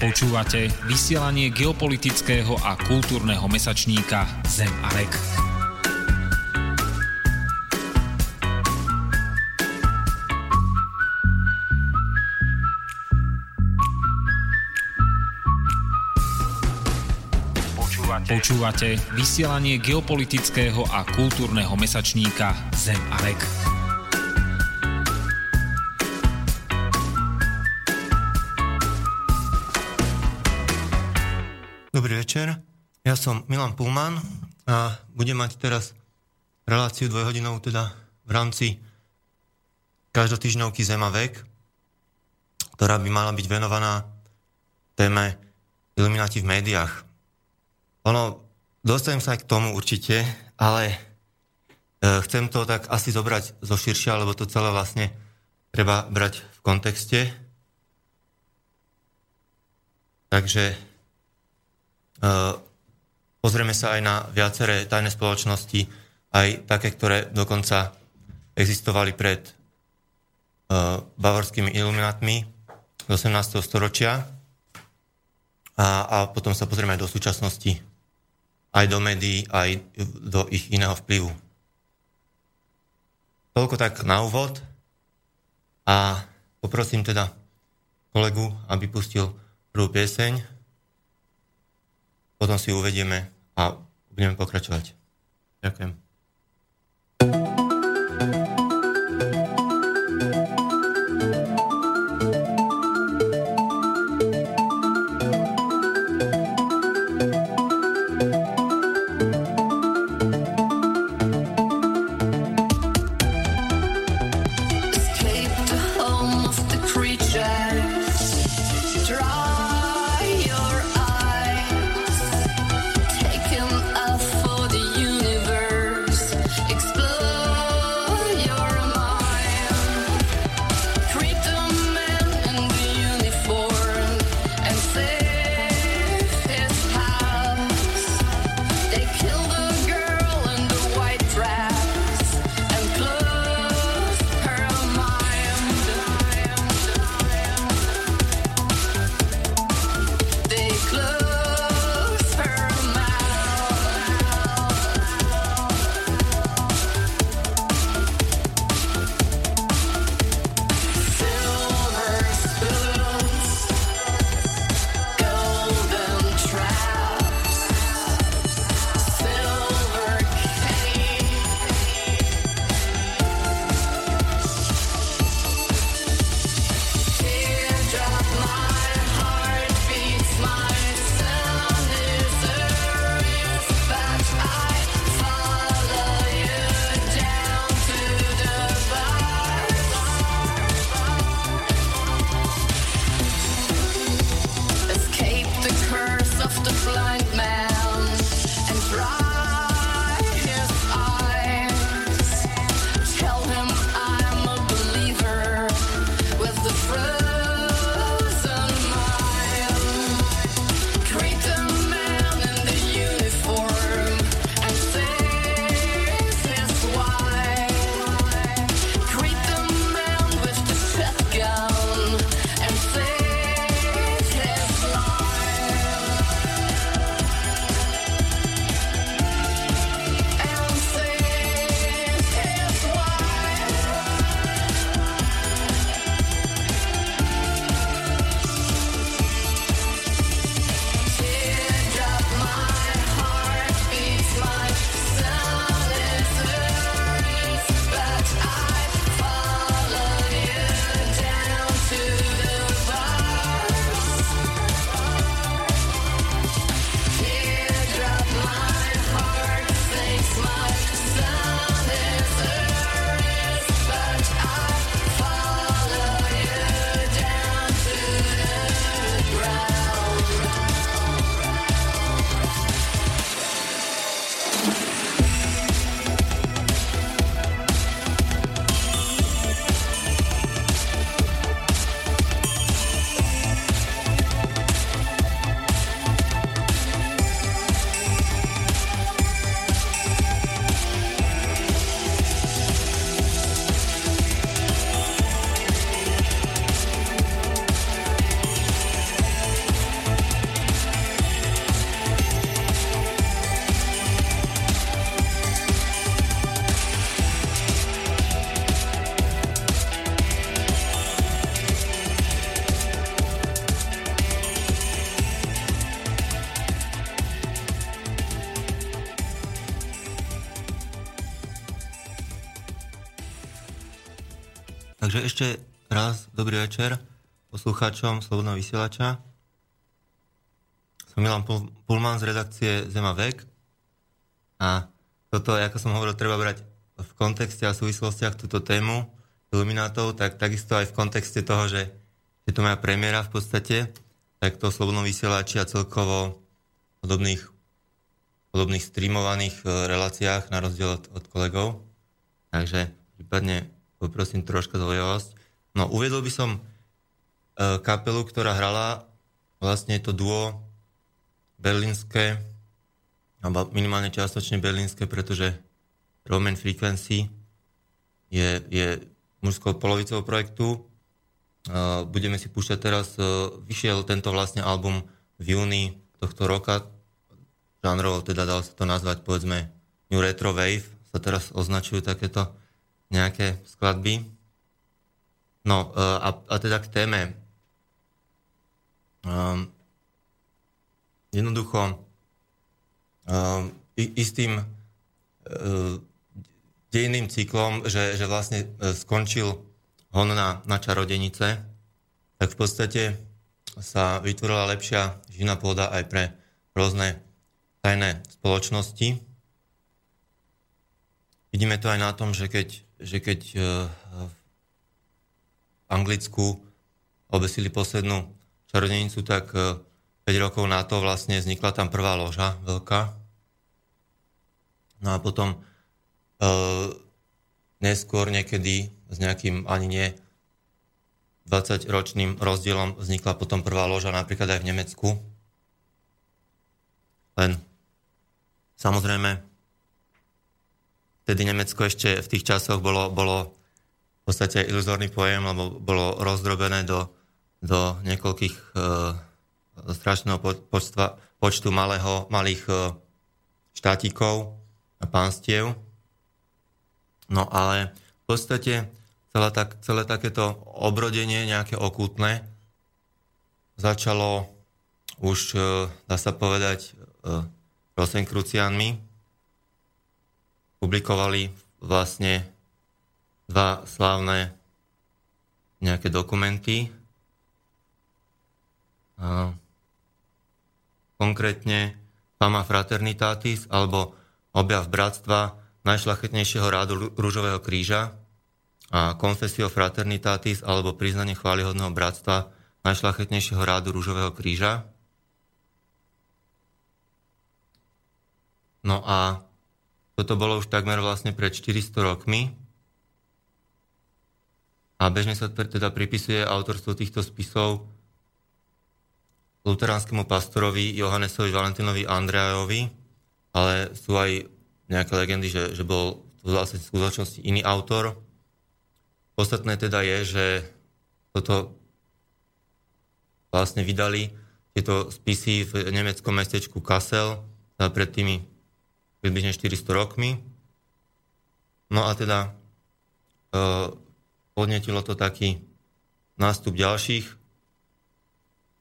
Počúvate vysielanie geopolitického a kultúrneho mesačníka Zem a Rek. Počúvate vysielanie geopolitického a kultúrneho mesačníka Zem a Rek. Večer, ja som Milan Pulman a budem mať teraz reláciu dvojhodinovú teda v rámci každotýždňovky Zema vek, ktorá by mala byť venovaná téme Iluminati v médiách. Ono, dostanem sa aj k tomu určite, ale e, chcem to tak asi zobrať zo širšia, lebo to celé vlastne treba brať v kontexte. Takže pozrieme sa aj na viaceré tajné spoločnosti, aj také, ktoré dokonca existovali pred uh, bavorskými iluminátmi z 18. storočia a, a potom sa pozrieme aj do súčasnosti, aj do médií, aj do ich iného vplyvu. Toľko tak na úvod a poprosím teda kolegu, aby pustil prvú pieseň potom si uvedieme a budeme pokračovať. Ďakujem. Takže ešte raz dobrý večer poslucháčom Slobodného vysielača. Som Milan Pulman z redakcie Zema Vek a toto, ako som hovoril, treba brať v kontexte a súvislostiach túto tému iluminátov, tak takisto aj v kontexte toho, že je to moja premiéra v podstate, tak to Slobodnom vysielači a celkovo podobných, podobných streamovaných e, reláciách na rozdiel od, od kolegov. Takže prípadne poprosím troška zaujímavosť. No, uvedol by som e, kapelu, ktorá hrala vlastne to duo berlínske, alebo minimálne čiastočne berlínske, pretože Roman Frequency je, je mužskou polovicou projektu. E, budeme si púšťať teraz, e, vyšiel tento vlastne album v júni tohto roka, žánrovo teda dal sa to nazvať povedzme New Retro Wave, sa teraz označujú takéto nejaké skladby. No e, a, a teda k téme. Um, jednoducho um, istým uh, dejným cyklom, že, že vlastne skončil hon na, na čarodenice, tak v podstate sa vytvorila lepšia živná pôda aj pre rôzne tajné spoločnosti. Vidíme to aj na tom, že keď že keď e, v Anglicku obesili poslednú čarodenicu, tak 5 e, rokov na to vlastne vznikla tam prvá loža veľká. No a potom e, neskôr niekedy s nejakým ani nie 20-ročným rozdielom vznikla potom prvá loža napríklad aj v Nemecku. Len samozrejme vtedy Nemecko ešte v tých časoch bolo, bolo v podstate iluzórny pojem, lebo bolo rozdrobené do, do niekoľkých e, strašného počtua, počtu malého, malých e, štátikov a pánstiev. No ale v podstate celé, tak, celé takéto obrodenie, nejaké okútne, začalo už, e, dá sa povedať, e, Rosenkruciánmi, publikovali vlastne dva slávne nejaké dokumenty. A konkrétne Fama Fraternitatis alebo objav bratstva najšlachetnejšieho rádu Rúžového kríža a Confessio Fraternitatis alebo priznanie chválihodného bratstva najšlachetnejšieho rádu Rúžového kríža. No a toto bolo už takmer vlastne pred 400 rokmi. A bežne sa teda pripisuje autorstvo týchto spisov luteránskému pastorovi Johannesovi Valentinovi Andreajovi, ale sú aj nejaké legendy, že, že bol to vlastne v skutočnosti iný autor. Podstatné teda je, že toto vlastne vydali tieto spisy v nemeckom mestečku Kassel pred tými približne 400 rokmi. No a teda e, podnetilo to taký nástup ďalších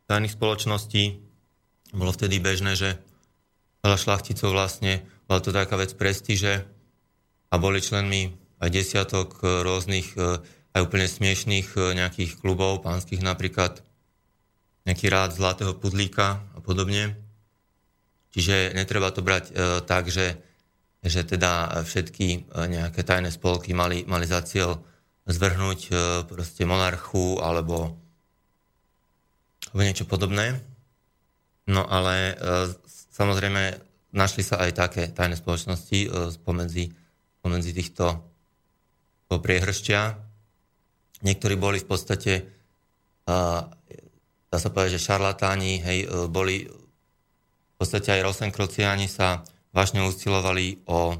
tajných spoločností. Bolo vtedy bežné, že veľa šlachticov vlastne, bola to taká vec prestíže a boli členmi aj desiatok rôznych, e, aj úplne smiešných e, nejakých klubov, pánskych napríklad, nejaký rád Zlatého pudlíka a podobne. Čiže netreba to brať e, tak, že, že teda všetky e, nejaké tajné spolky mali, mali za cieľ zvrhnúť e, proste monarchu alebo, niečo podobné. No ale e, samozrejme našli sa aj také tajné spoločnosti e, spomedzi, spomedzi týchto priehršťa. Niektorí boli v podstate, e, dá sa povedať, že šarlatáni, hej, e, boli podstate aj Rosenkrociáni sa vážne usilovali o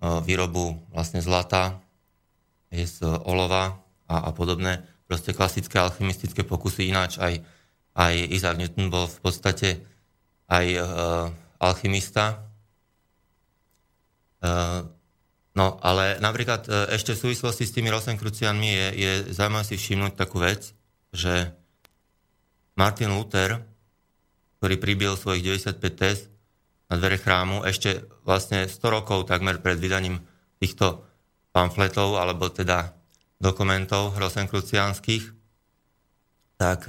výrobu vlastne zlata, z olova a, a podobné, proste klasické alchymistické pokusy, ináč aj, aj Isaac Newton bol v podstate aj uh, alchymista. Uh, no, ale napríklad uh, ešte v súvislosti s tými Rosenkruciánmi je, je zaujímavé si všimnúť takú vec, že Martin Luther ktorý pribil svojich 95 test na dvere chrámu ešte vlastne 100 rokov takmer pred vydaním týchto pamfletov, alebo teda dokumentov rosenkruciánskych. Tak,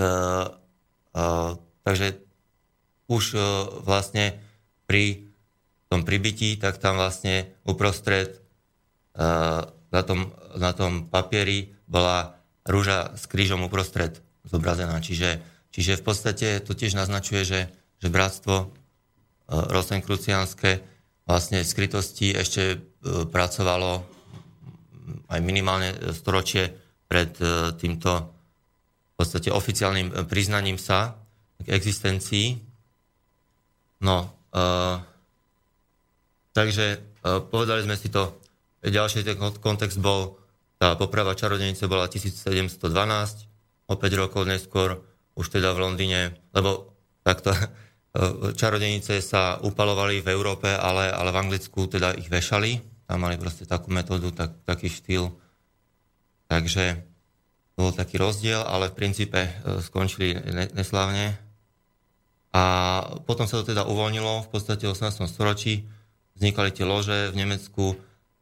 takže už vlastne pri tom pribytí, tak tam vlastne uprostred na tom, na tom papieri bola rúža s krížom uprostred zobrazená. Čiže, čiže v podstate to tiež naznačuje, že, že bratstvo rosenkruciánske vlastne v skrytosti ešte pracovalo aj minimálne storočie pred e, týmto v podstate oficiálnym e, priznaním sa k existencii. No, uh, takže uh, povedali sme si to, ďalší ten kontext bol, tá poprava čarodenice bola 1712, o 5 rokov neskôr, už teda v Londýne, lebo takto čarodenice sa upalovali v Európe, ale, ale v Anglicku teda ich vešali, tam mali proste takú metódu, tak, taký štýl. Takže bol taký rozdiel, ale v princípe e, skončili neslávne. A potom sa to teda uvoľnilo v podstate v 18. storočí. Vznikali tie lože v Nemecku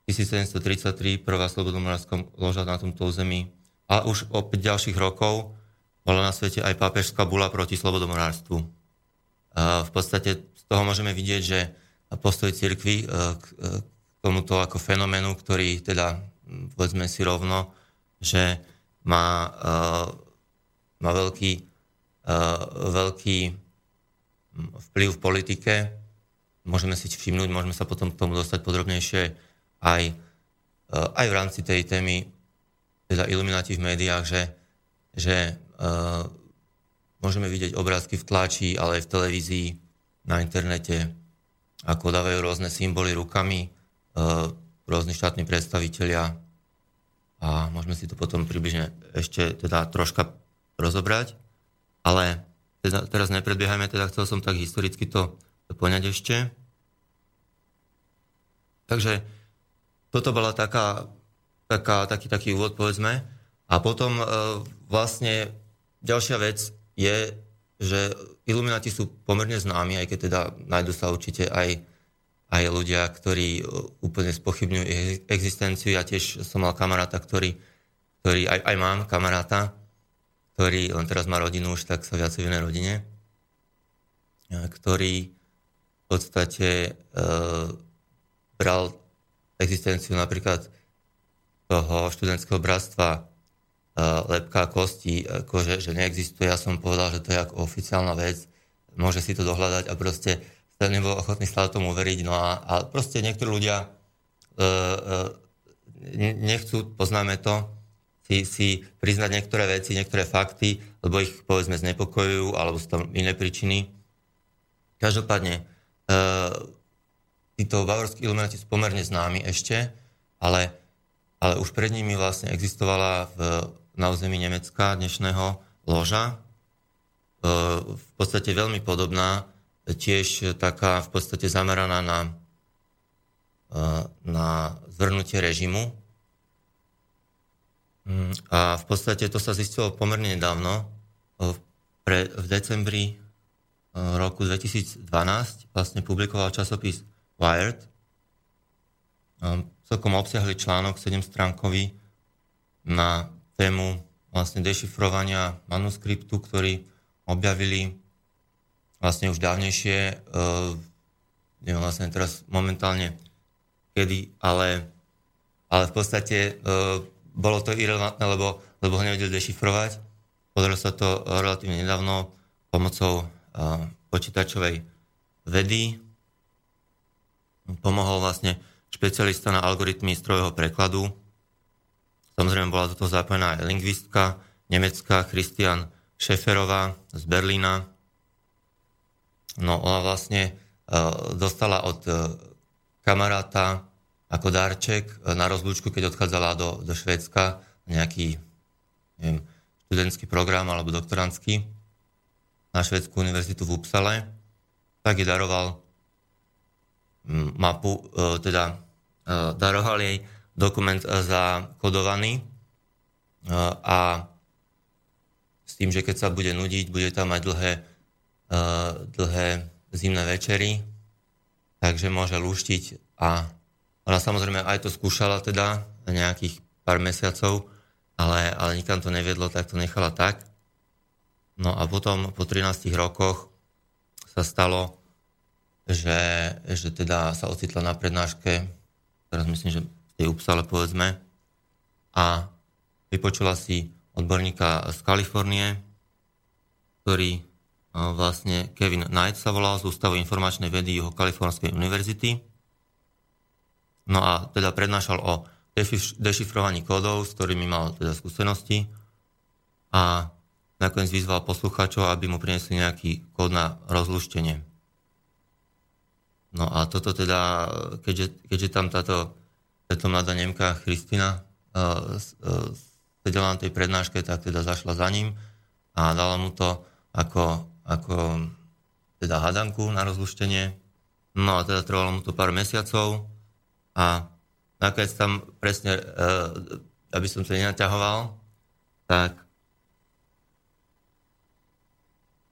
1733, prvá slobodomorárska loža na tomto území. A už o 5 ďalších rokov bola na svete aj pápežská bula proti slobodomorárstvu. V podstate z toho môžeme vidieť, že postoj cirkvi e, k e, tomuto ako fenoménu, ktorý teda, povedzme si rovno, že má, uh, má veľký, veľký vplyv v politike. Môžeme si všimnúť, môžeme sa potom k tomu dostať podrobnejšie aj, aj v rámci tej témy teda ilumináti v médiách, že, že môžeme vidieť obrázky v tlači, ale aj v televízii, na internete, ako dávajú rôzne symboly rukami, Eh, rôzni štátni predstavitelia a môžeme si to potom približne ešte teda troška rozobrať, ale teda, teraz nepredbiehajme, teda chcel som tak historicky to, to poňať ešte. Takže toto bola taká, taká, taký, taký úvod, povedzme. A potom e, vlastne ďalšia vec je, že ilumináti sú pomerne známi, aj keď teda nájdu sa určite aj aj ľudia, ktorí e, úplne spochybňujú ich existenciu. Ja tiež som mal kamaráta, ktorý, ktorý aj, aj mám kamaráta, ktorý len teraz má rodinu už, tak sa viacej v rodine, ktorý v podstate e, bral existenciu napríklad toho študentského bratstva e, lepka kosti, akože, že neexistuje. Ja som povedal, že to je ako oficiálna vec, môže si to dohľadať a proste nebol ochotný stále tomu veriť. No a, a proste niektorí ľudia e, e, nechcú, poznáme to, si, si priznať niektoré veci, niektoré fakty, lebo ich povedzme znepokojujú, alebo sú tam iné príčiny. Každopádne, e, títo bavorskí ilumináti sú pomerne známi ešte, ale, ale už pred nimi vlastne existovala v, na území Nemecka dnešného loža, e, v podstate veľmi podobná tiež taká v podstate zameraná na, eh, na zvrnutie režimu. Mm, a v podstate to sa zistilo pomerne nedávno. Pre, v decembri roku 2012 vlastne publikoval časopis Wired celkom obsiahli článok 7-stránkový na tému vlastne dešifrovania manuskriptu, ktorý objavili vlastne už dávnejšie, uh, neviem vlastne teraz momentálne kedy, ale, ale v podstate uh, bolo to irrelevantné, lebo, lebo ho nevedeli dešifrovať. Podarilo sa to relatívne nedávno pomocou uh, počítačovej vedy. Pomohol vlastne špecialista na algoritmy strojového prekladu. Samozrejme bola do toho zapojená aj lingvistka nemecká Christian Šeferová z Berlína, No ona vlastne uh, dostala od uh, kamaráta ako darček uh, na rozlúčku, keď odchádzala do, do Švédska, nejaký neviem, študentský program alebo doktorantský na Švedskú univerzitu v Upsale, tak jej daroval mapu, teda daroval jej dokument uh, zakodovaný uh, a s tým, že keď sa bude nudiť, bude tam mať dlhé Eh, dlhé zimné večery, takže môže luštiť a ona samozrejme aj to skúšala teda nejakých pár mesiacov ale, ale nikam to neviedlo, tak to nechala tak. No a potom po 13 rokoch sa stalo, že, že teda sa ocitla na prednáške, teraz myslím, že tej Upsale povedzme, a vypočula si odborníka z Kalifornie, ktorý vlastne Kevin Knight sa volal z Ústavu informačnej vedy jeho Kalifornskej univerzity. No a teda prednášal o dešifrovaní kódov, s ktorými mal teda skúsenosti a nakoniec vyzval poslucháčov, aby mu prinesli nejaký kód na rozluštenie. No a toto teda, keďže, keďže tam táto, táto mladá Nemka Kristina uh, uh, sedela na tej prednáške, tak teda zašla za ním a dala mu to ako, ako teda hadanku na rozluštenie. No a teda trvalo mu to pár mesiacov a nakoniec tam presne, e, aby som to nenaťahoval, tak,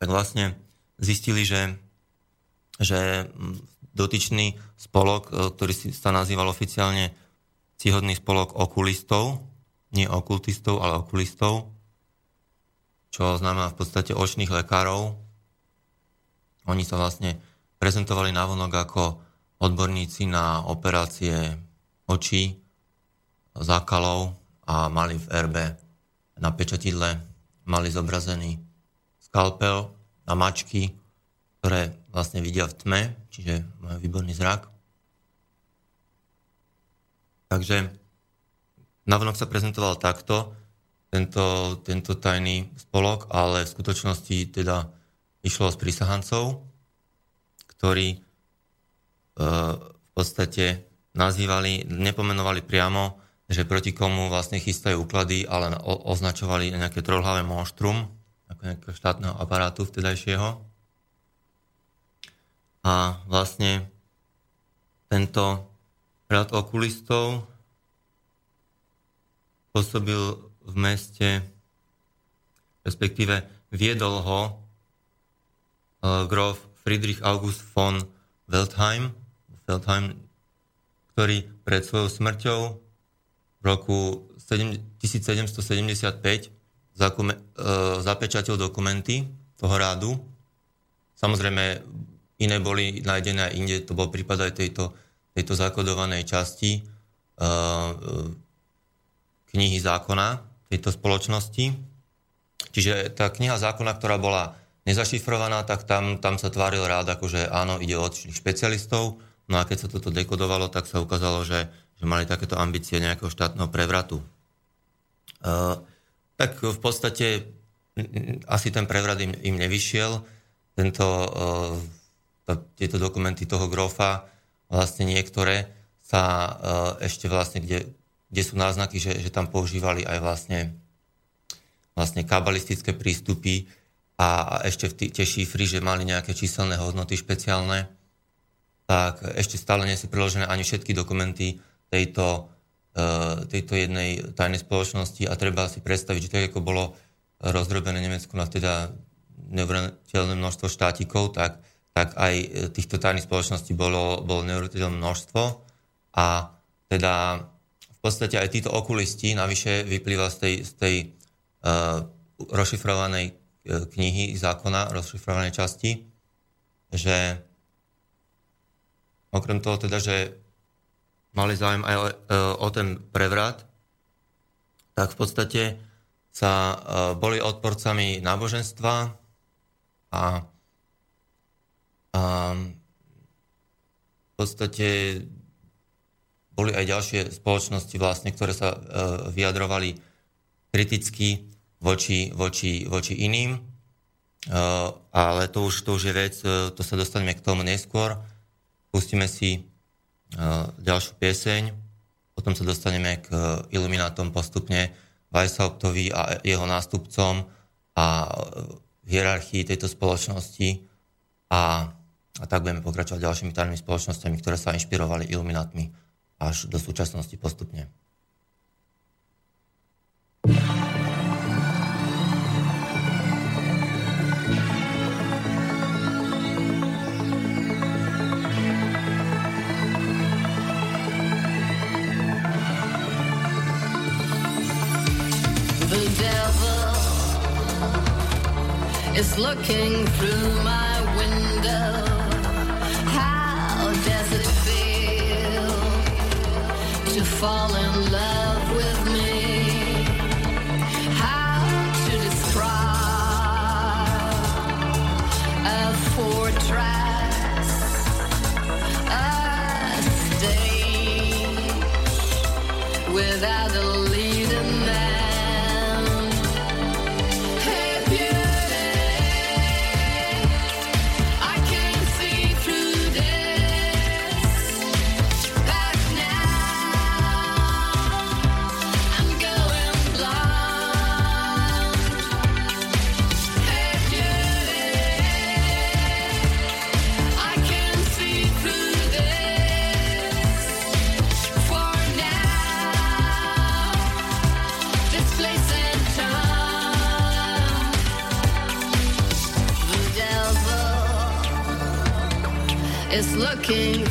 tak vlastne zistili, že, že dotyčný spolok, ktorý sa nazýval oficiálne cíhodný spolok okulistov, nie okultistov, ale okulistov, čo znamená v podstate očných lekárov. Oni sa vlastne prezentovali návonok ako odborníci na operácie očí, zákalov a mali v RB na pečatidle mali zobrazený skalpel a mačky, ktoré vlastne vidia v tme, čiže majú výborný zrak. Takže navonok sa prezentoval takto, tento, tento tajný spolok, ale v skutočnosti teda išlo z prísahancov, ktorí e, v podstate nazývali, nepomenovali priamo, že proti komu vlastne chystajú úklady, ale o, označovali nejaké trojhlavé monštrum, ako nejakého štátneho aparátu vtedajšieho. A vlastne tento rad okulistov pôsobil v meste, respektíve viedol ho uh, grof Friedrich August von Weltheim, Weltheim, ktorý pred svojou smrťou v roku 1775 zakume, uh, zapečatil dokumenty toho rádu. Samozrejme, iné boli nájdené aj inde, to bol prípad aj tejto, tejto zakodovanej časti uh, knihy zákona, tejto spoločnosti. Čiže tá kniha zákona, ktorá bola nezašifrovaná, tak tam, tam sa tváril rád, akože áno, ide o špecialistov. No a keď sa toto dekodovalo, tak sa ukázalo, že, že mali takéto ambície nejakého štátneho prevratu. Uh, tak v podstate asi ten prevrat im, im nevyšiel. Tento, uh, tieto dokumenty toho grofa, vlastne niektoré sa uh, ešte vlastne, kde kde sú náznaky, že, že tam používali aj vlastne, vlastne kabalistické prístupy a, a ešte v tie šifry, že mali nejaké číselné hodnoty špeciálne, tak ešte stále nie sú priložené ani všetky dokumenty tejto, uh, tejto jednej tajnej spoločnosti a treba si predstaviť, že tak ako bolo rozdrobené Nemecko na teda neuveriteľné množstvo štátikov, tak, tak aj týchto tajných spoločností bolo, bolo neuveriteľné množstvo. A teda v podstate aj títo okulisti navyše vyplýva z tej, z tej uh, rozšifrovanej uh, knihy zákona, rozšifrovanej časti, že okrem toho teda, že mali záujem aj o, o ten prevrat, tak v podstate sa boli odporcami náboženstva a, a v podstate boli aj ďalšie spoločnosti, vlastne, ktoré sa e, vyjadrovali kriticky voči, voči, voči iným. E, ale to už, to už je vec, e, to sa dostaneme k tomu neskôr. Pustíme si ďalšiu pieseň, potom sa dostaneme k iluminátom postupne, Weishauptovi a jeho nástupcom a hierarchii tejto spoločnosti a, A tak będziemy pokraczać dalszymi militarnymi społecznościami, które są inspirowane iluminatami aż do współczesności postupnie. Is looking through my to fall in love looking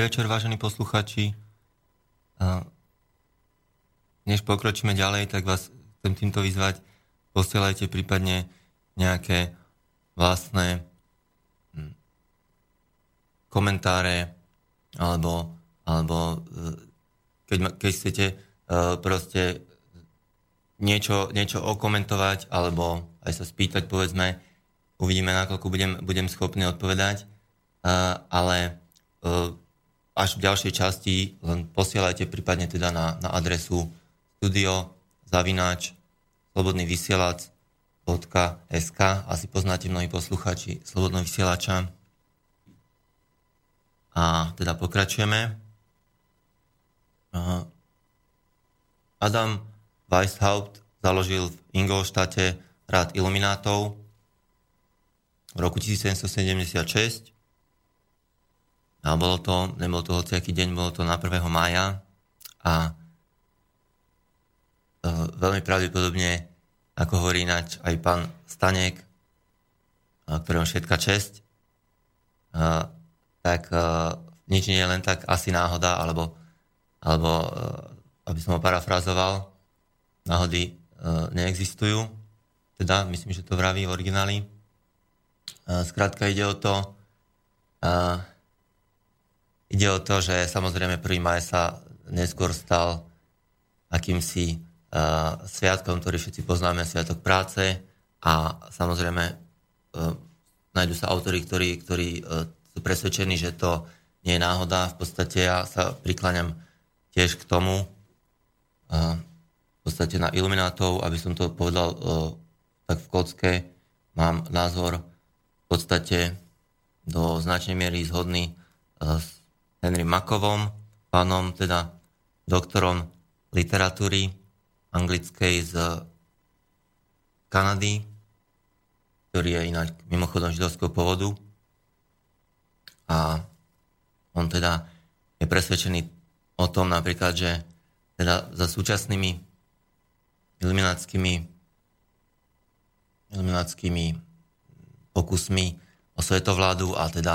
Dobrý večer, vážení posluchači. Než pokročíme ďalej, tak vás chcem týmto vyzvať. Posielajte prípadne nejaké vlastné hm, komentáre alebo, alebo e, keď, keď chcete e, proste niečo, niečo okomentovať alebo aj sa spýtať, povedzme, uvidíme, nakoľko budem, budem schopný odpovedať, A, ale e, až v ďalšej časti len posielajte prípadne teda na, na adresu studio zavináč slobodný vysielač.sk asi poznáte mnohí posluchači slobodného vysielača a teda pokračujeme. Adam Weishaupt založil v Ingolštate rád iluminátov. V roku 1776 a bolo to, nebol to hociaký deň, bolo to na 1. mája a e, veľmi pravdepodobne, ako hovorí ináč aj pán Stanek, ktorému všetka česť, tak e, nič nie je len tak asi náhoda, alebo, alebo e, aby som ho parafrazoval, náhody neexistujú. Teda, myslím, že to vraví v origináli. Skrátka ide o to, ide o to, že samozrejme 1. maj sa neskôr stal akýmsi uh, sviatkom, ktorý všetci poznáme, Sviatok práce a samozrejme uh, nájdú sa autory, ktorí, ktorí uh, sú presvedčení, že to nie je náhoda. V podstate ja sa prikláňam tiež k tomu, uh, v podstate na iluminátov, aby som to povedal uh, tak v kocke, mám názor v podstate do značnej miery zhodný uh, Henry Makovom, pánom teda doktorom literatúry anglickej z Kanady, ktorý je ináč mimochodom židovského povodu. A on teda je presvedčený o tom napríklad, že teda za súčasnými ilumináckými, ilumináckými pokusmi o svetovládu a teda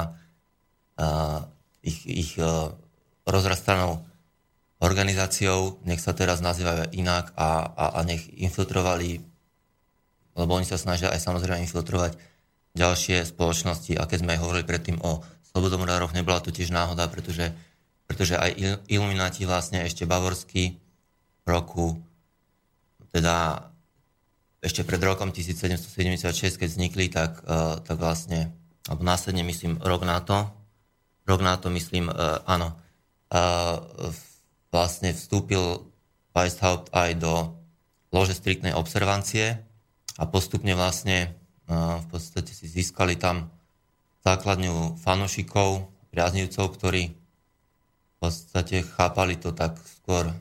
ich, ich uh, rozrastanou organizáciou, nech sa teraz nazývajú inak a, a, a nech infiltrovali, lebo oni sa snažia aj samozrejme infiltrovať ďalšie spoločnosti. A keď sme hovorili predtým o slobodomurároch, nebola to tiež náhoda, pretože, pretože aj ilumináti vlastne ešte bavorský roku, teda ešte pred rokom 1776, keď vznikli, tak, uh, tak vlastne, alebo následne myslím rok na to, rok na to myslím, uh, áno, vlastne vstúpil Weishaupt aj do lože striktnej observancie a postupne vlastne v podstate si získali tam základňu fanošikov, priaznivcov, ktorí v podstate chápali to tak skôr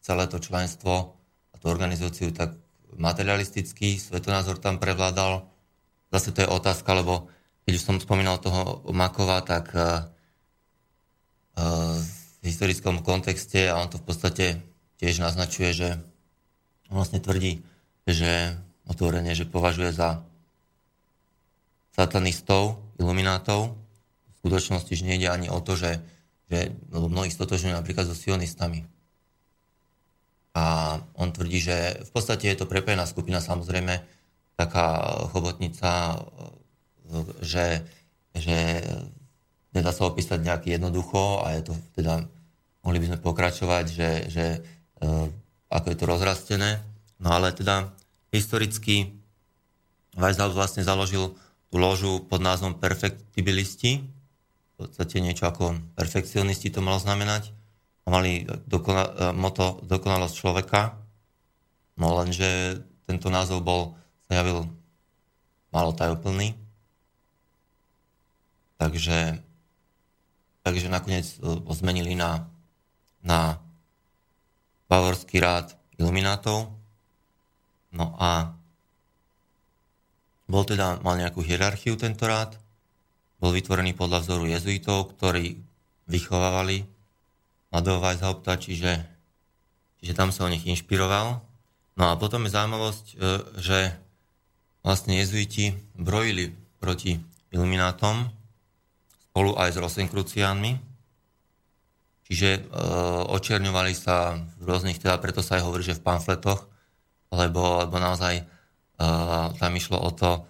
celé to členstvo a tú organizáciu tak materialistický, svetonázor tam prevládal. Zase to je otázka, lebo keď už som spomínal toho Makova, tak uh, uh, historickom kontexte a on to v podstate tiež naznačuje, že on vlastne tvrdí, že otvorene, že považuje za satanistov, iluminátov. V skutočnosti že nejde ani o to, že, že lebo mnohí stotožňujú napríklad so sionistami. A on tvrdí, že v podstate je to prepojená skupina, samozrejme, taká chobotnica, že, že nedá sa opísať nejaký jednoducho a je to teda, mohli by sme pokračovať, že, že uh, ako je to rozrastené. No ale teda historicky Weishaupt vlastne založil tú ložu pod názvom perfektibilisti, v podstate niečo ako perfekcionisti to malo znamenať. A mali dokona, uh, moto dokonalosť človeka, no lenže tento názov bol, sa javil malo tajúplný. Takže takže nakoniec ho zmenili na, na bavorský rád iluminátov. No a bol teda, mal nejakú hierarchiu tento rád, bol vytvorený podľa vzoru jezuitov, ktorí vychovávali mladého Weishaupta, čiže, čiže tam sa o nich inšpiroval. No a potom je zaujímavosť, e, že vlastne jezuiti brojili proti iluminátom, spolu aj s Rosenkruciánmi. Čiže e, očierňovali sa v rôznych, teda preto sa aj hovorí, že v pamfletoch, lebo, lebo naozaj e, tam išlo o to e,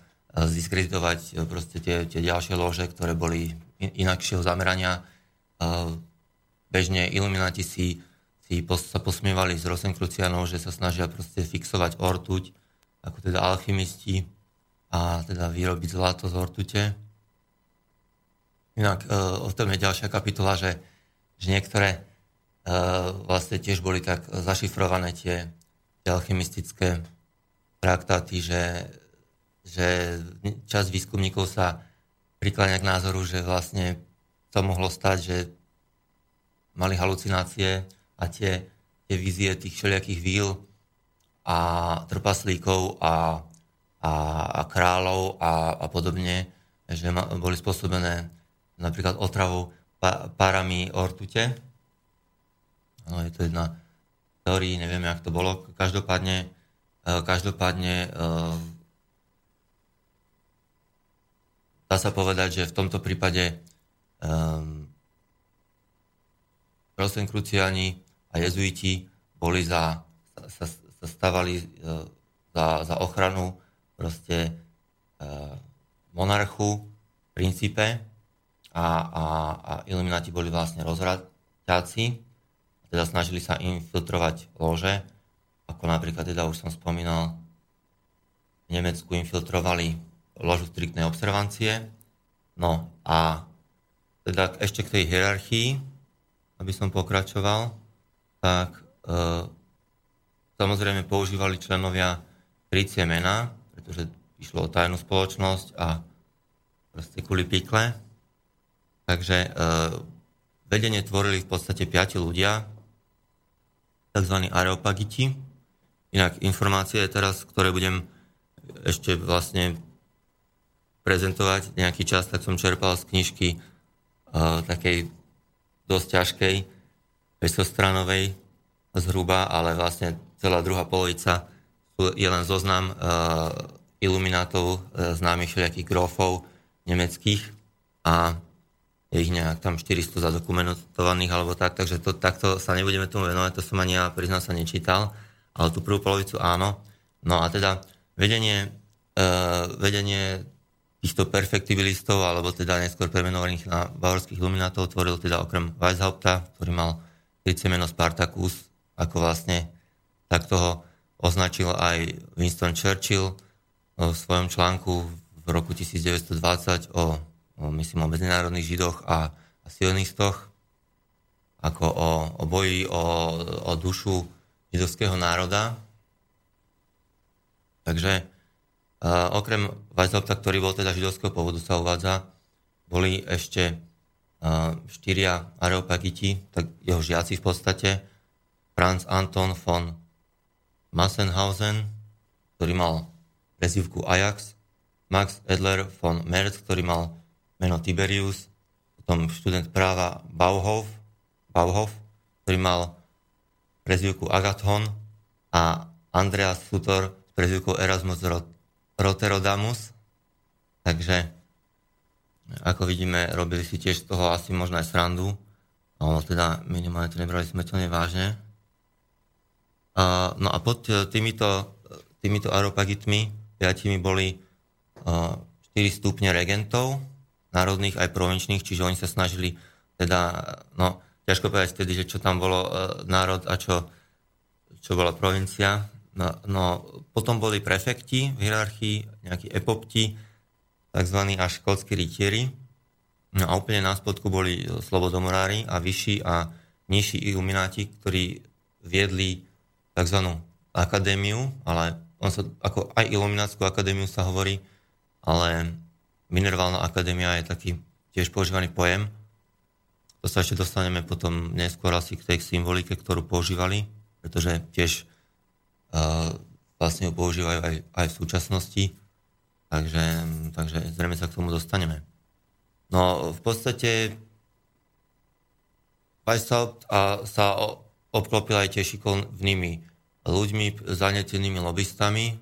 zdiskreditovať e, proste tie, tie ďalšie lože, ktoré boli in, inakšieho zamerania. E, bežne ilumináti si, si pos, sa posmievali z Rosenkruciánov, že sa snažia proste fixovať ortuť, ako teda alchymisti a teda vyrobiť zlato z ortute Inak uh, o tom je ďalšia kapitola, že, že niektoré uh, vlastne tiež boli tak zašifrované tie, tie alchymistické traktáty, že, že časť výskumníkov sa prikláňa k názoru, že vlastne to mohlo stať, že mali halucinácie a tie, tie vízie tých všelijakých víl a trpaslíkov a a, a kráľov a, a podobne, že ma, boli spôsobené napríklad otravou pa, párami ortute. No, je to jedna teórii, neviem, jak to bolo. Každopádne, e, každopádne e, dá sa povedať, že v tomto prípade um, Rosenkruciani a jezuiti boli za, sa, sa stávali uh, za, za ochranu proste monarchu v princípe a, a, a ilumináti boli vlastne rozvraťáci, teda snažili sa infiltrovať lože, ako napríklad teda už som spomínal, v Nemecku infiltrovali ložu striktnej observancie. No a teda ešte k tej hierarchii, aby som pokračoval, tak e, samozrejme používali členovia tricie mena, pretože išlo o tajnú spoločnosť a proste kuli pikle. Takže e, vedenie tvorili v podstate piati ľudia, tzv. areopagiti. Inak informácie teraz, ktoré budem ešte vlastne prezentovať nejaký čas, tak som čerpal z knižky uh, takej dosť ťažkej, 500-stranovej zhruba, ale vlastne celá druhá polovica je len zoznam uh, iluminátov, uh, známych všelijakých grofov nemeckých a je ich nejak tam 400 zadokumentovaných alebo tak, takže to, takto sa nebudeme tomu venovať, to som ani ja priznám sa nečítal, ale tú prvú polovicu áno. No a teda vedenie, uh, vedenie týchto perfektibilistov, alebo teda neskôr premenovaných na bavorských iluminátov, tvoril teda okrem Weishaupta, ktorý mal trice meno Spartacus, ako vlastne tak toho označil aj Winston Churchill v svojom článku v roku 1920 o, o myslím, o medzinárodných židoch a, a sionistoch, ako o, o boji o, o dušu židovského národa. Takže Uh, okrem Weishaupta, ktorý bol teda židovského pôvodu, sa uvádza, boli ešte uh, štyria areopagiti, tak jeho žiaci v podstate, Franz Anton von Massenhausen, ktorý mal prezivku Ajax, Max Edler von Merz, ktorý mal meno Tiberius, potom študent práva Bauhof, Bauhof ktorý mal prezivku Agathon a Andreas Sutor s prezivkou Erasmus Roterodamus. Takže, ako vidíme, robili si tiež z toho asi možno aj srandu. No, teda minimálne to nebrali smrteľne vážne. A, no a pod týmito, týmito aropagitmi, piatimi boli a, 4 stupne regentov, národných aj provinčných, čiže oni sa snažili teda, no, ťažko povedať vtedy, že čo tam bolo e, národ a čo, čo bola provincia, No, no potom boli prefekti v hierarchii, nejakí epopti, tzv. až škótsky rytieri. No a úplne na spodku boli slobodomorári a vyšší a nižší ilumináti, ktorí viedli tzv. akadémiu, ale on sa, ako aj iluminátsku akadémiu sa hovorí, ale minerálna akadémia je taký tiež používaný pojem. To sa ešte dostaneme potom neskôr asi k tej symbolike, ktorú používali, pretože tiež vlastne ho používajú aj, aj v súčasnosti, takže, takže zrejme sa k tomu dostaneme. No v podstate Weishaupt a sa obklopil aj tiež šikovnými ľuďmi, zanetenými lobbystami,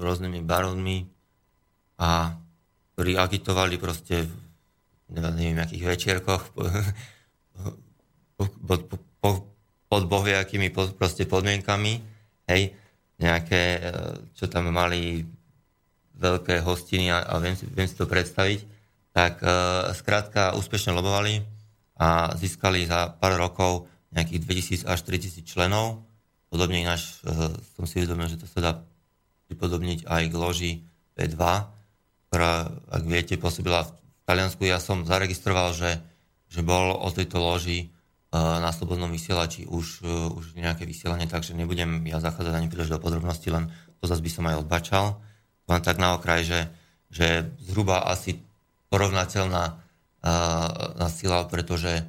rôznymi baronmi a ktorí agitovali proste neviem, akých večierkoch pod, pod, pod, pod bohviakými proste podmienkami, hej, nejaké, e, čo tam mali veľké hostiny a, a viem, si, viem si to predstaviť, tak uh, skrátka úspešne lobovali a získali za pár rokov nejakých 2000 až 3000 členov. Podobne ináč uh, som si uvedomil, že to sa dá pripodobniť aj k loži P2, ktorá, ak viete, pôsobila v Taliansku. Ja som zaregistroval, že, že bol o tejto loži na slobodnom vysielači už, e, už nejaké vysielanie, takže nebudem ja zachádzať ani príliš do podrobností, len to zase by som aj odbačal. Len tak na okraj, že, že zhruba asi porovnateľná na sila, pretože,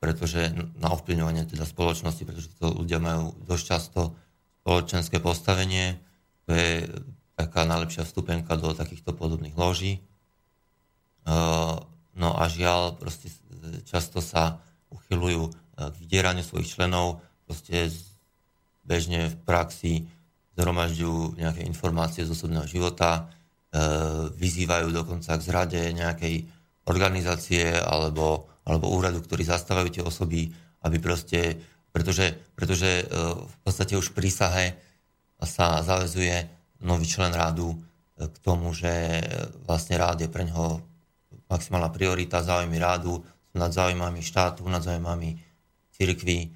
pretože na ovplyvňovanie teda spoločnosti, pretože to ľudia majú dosť často spoločenské postavenie, to je taká najlepšia vstupenka do takýchto podobných loží. No a žiaľ, proste často sa uchylujú k vydieraniu svojich členov, proste bežne v praxi zhromažďujú nejaké informácie z osobného života, vyzývajú dokonca k zrade nejakej organizácie alebo, alebo úradu, ktorí zastávajú tie osoby, aby proste, pretože, pretože v podstate už prísahe sa zavezuje nový člen rádu k tomu, že vlastne rád je pre ňoho maximálna priorita, záujmy rádu nad záujmami štátu, nad záujmami cirkvy,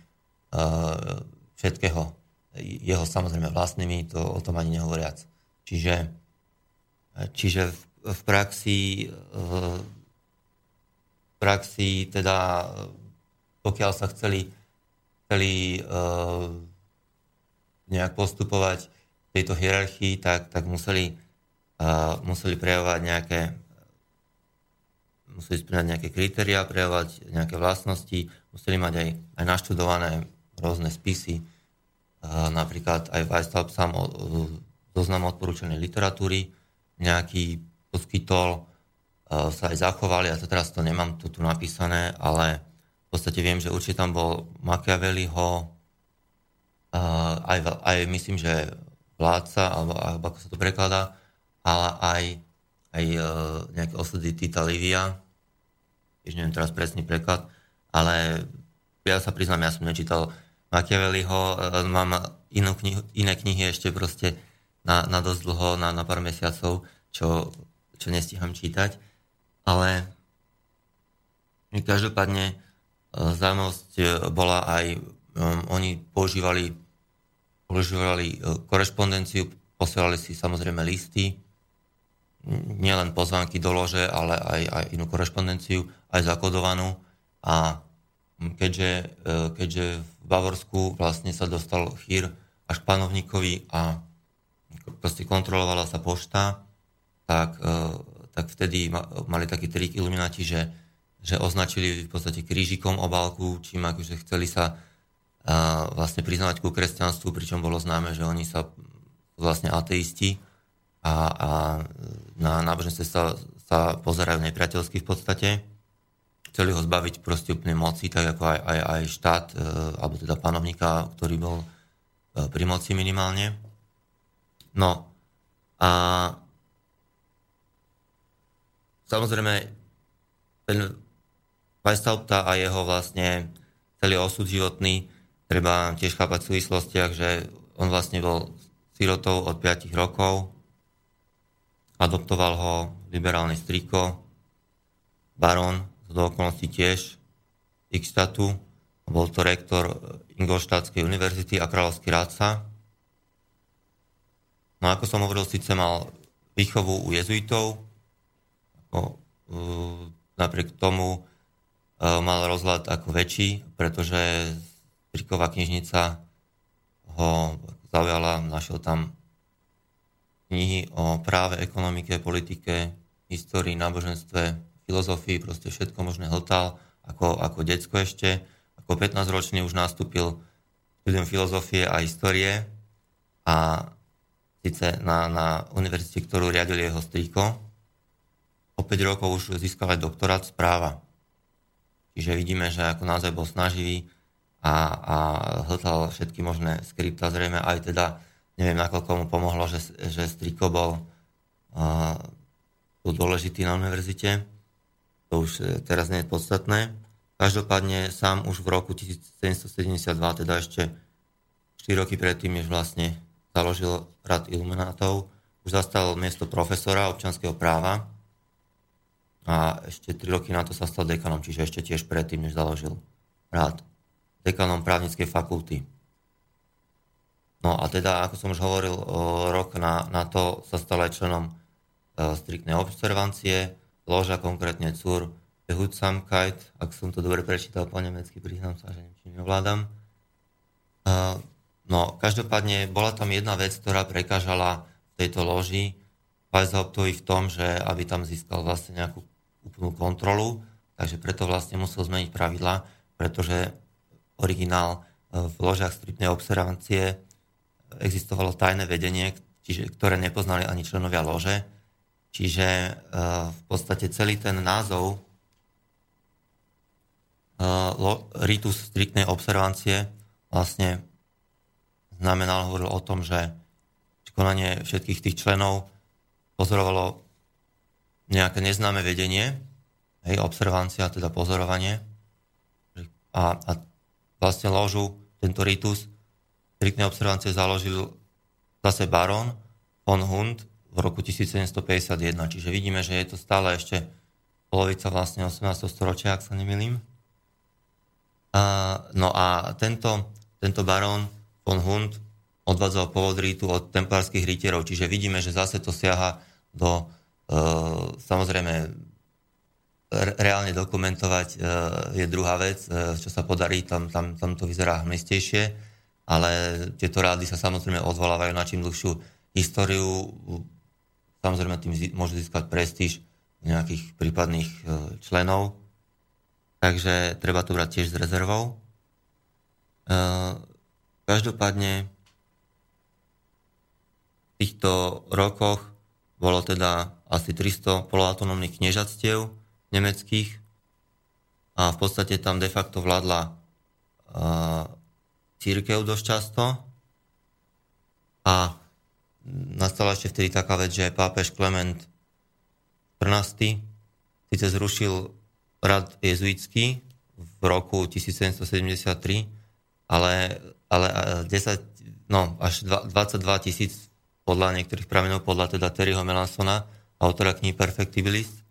všetkého. Jeho samozrejme vlastnými, to o tom ani nehovoriac. Čiže, čiže v, v praxi v praxi teda pokiaľ sa chceli, chceli nejak postupovať tejto hierarchii, tak, tak museli, uh, museli prejavovať nejaké museli splňať nejaké kritéria, prejavovať nejaké vlastnosti, museli mať aj, aj naštudované rôzne spisy, uh, napríklad aj Weishaupt sám uh, zoznam odporúčanej literatúry nejaký poskytol, uh, sa aj zachovali, ja to teraz to nemám tu, tu napísané, ale v podstate viem, že určite tam bol Machiavelliho, aj, aj myslím, že vládca, alebo, alebo ako sa to prekladá, ale aj, aj uh, nejaké osudy Tita Livia, tiež neviem teraz presný preklad, ale ja sa priznám, ja som nečítal Machiavelliho, uh, mám inú knihu, iné knihy ešte proste na, na dosť dlho, na, na pár mesiacov, čo, čo nestíham čítať, ale každopádne uh, zaujímavosť bola aj, um, oni používali používali e, korešpondenciu, posielali si samozrejme listy, nielen pozvánky do lože, ale aj, aj inú korešpondenciu, aj zakodovanú. A keďže, e, keďže v Bavorsku vlastne sa dostal chýr až k panovníkovi a proste kontrolovala sa pošta, tak, e, tak vtedy mali taký trik iluminati, že, že označili v podstate krížikom obálku, čím akože chceli sa vlastne priznávať ku kresťanstvu, pričom bolo známe, že oni sa vlastne ateisti a, a na náboženstve sa, sa pozerajú nepriateľsky v podstate. Chceli ho zbaviť proste úplne moci, tak ako aj, aj, aj štát, e, alebo teda panovníka, ktorý bol e, pri moci minimálne. No a samozrejme ten Weisstaubta a jeho vlastne celý osud životný treba tiež chápať v súvislostiach, že on vlastne bol sirotou od 5 rokov, adoptoval ho liberálny striko, baron, z okolností tiež X-statu, bol to rektor Ingolštátskej univerzity a kráľovský rádca. No ako som hovoril, síce mal výchovu u jezuitov, ako, uh, napriek tomu uh, mal rozhľad ako väčší, pretože Triková knižnica ho zaujala, našiel tam knihy o práve, ekonomike, politike, histórii, náboženstve, filozofii, proste všetko možné hltal, ako, ako decko ešte. Ako 15-ročný už nastúpil studium filozofie a histórie a síce na, na univerzite, ktorú riadil jeho strýko. O 5 rokov už získal aj doktorát správa. Čiže vidíme, že ako naozaj bol snaživý, a, a hltal všetky možné skripta, zrejme aj teda, neviem, nakoľko mu pomohlo, že, že Striko bol uh, dôležitý na univerzite. To už e, teraz nie je podstatné. Každopádne sám už v roku 1772, teda ešte 4 roky predtým, než vlastne založil rad iluminátov, už zastal miesto profesora občanského práva a ešte 3 roky na to sa stal dekanom, čiže ešte tiež predtým, než založil rád dekanom právnickej fakulty. No a teda, ako som už hovoril, rok na, na to sa stal aj členom e, striktnej observancie, loža konkrétne CUR Behutsamkeit, ak som to dobre prečítal po nemecky, priznám sa, že nemčím nevládam. E, no, každopádne bola tam jedna vec, ktorá prekážala v tejto loži Weishauptovi v tom, že aby tam získal vlastne nejakú úplnú kontrolu, takže preto vlastne musel zmeniť pravidla, pretože originál e, v ložách stripnej observancie existovalo tajné vedenie, čiže, ktoré nepoznali ani členovia lože. Čiže e, v podstate celý ten názov e, ritus striktnej observancie vlastne znamenal, hovoril o tom, že konanie všetkých tých členov pozorovalo nejaké neznáme vedenie, hej, observancia, teda pozorovanie. A, a vlastne ložu tento ritus striktnej observancie založil zase baron von Hund v roku 1751. Čiže vidíme, že je to stále ešte polovica vlastne 18. storočia, ak sa nemýlim. A, no a tento, tento barón von Hund odvádzal pôvod rítu od templárskych rytierov, čiže vidíme, že zase to siaha do, e, samozrejme, reálne dokumentovať e, je druhá vec, e, čo sa podarí, tam, tam, tam to vyzerá hmlistejšie, ale tieto rády sa samozrejme odvolávajú na čím dlhšiu históriu, samozrejme tým môže získať prestíž nejakých prípadných členov, takže treba to brať tiež s rezervou. Každopádne týchto rokoch bolo teda asi 300 poloautonómnych kniežatstiev nemeckých a v podstate tam de facto vládla církev dosť často a nastala ešte vtedy taká vec, že pápež Klement XIV síce zrušil rad jezuitský v roku 1773, ale, ale 10, no, až 22 tisíc podľa niektorých pramenov, podľa teda Terryho Melansona, autora knihy Perfectibilist.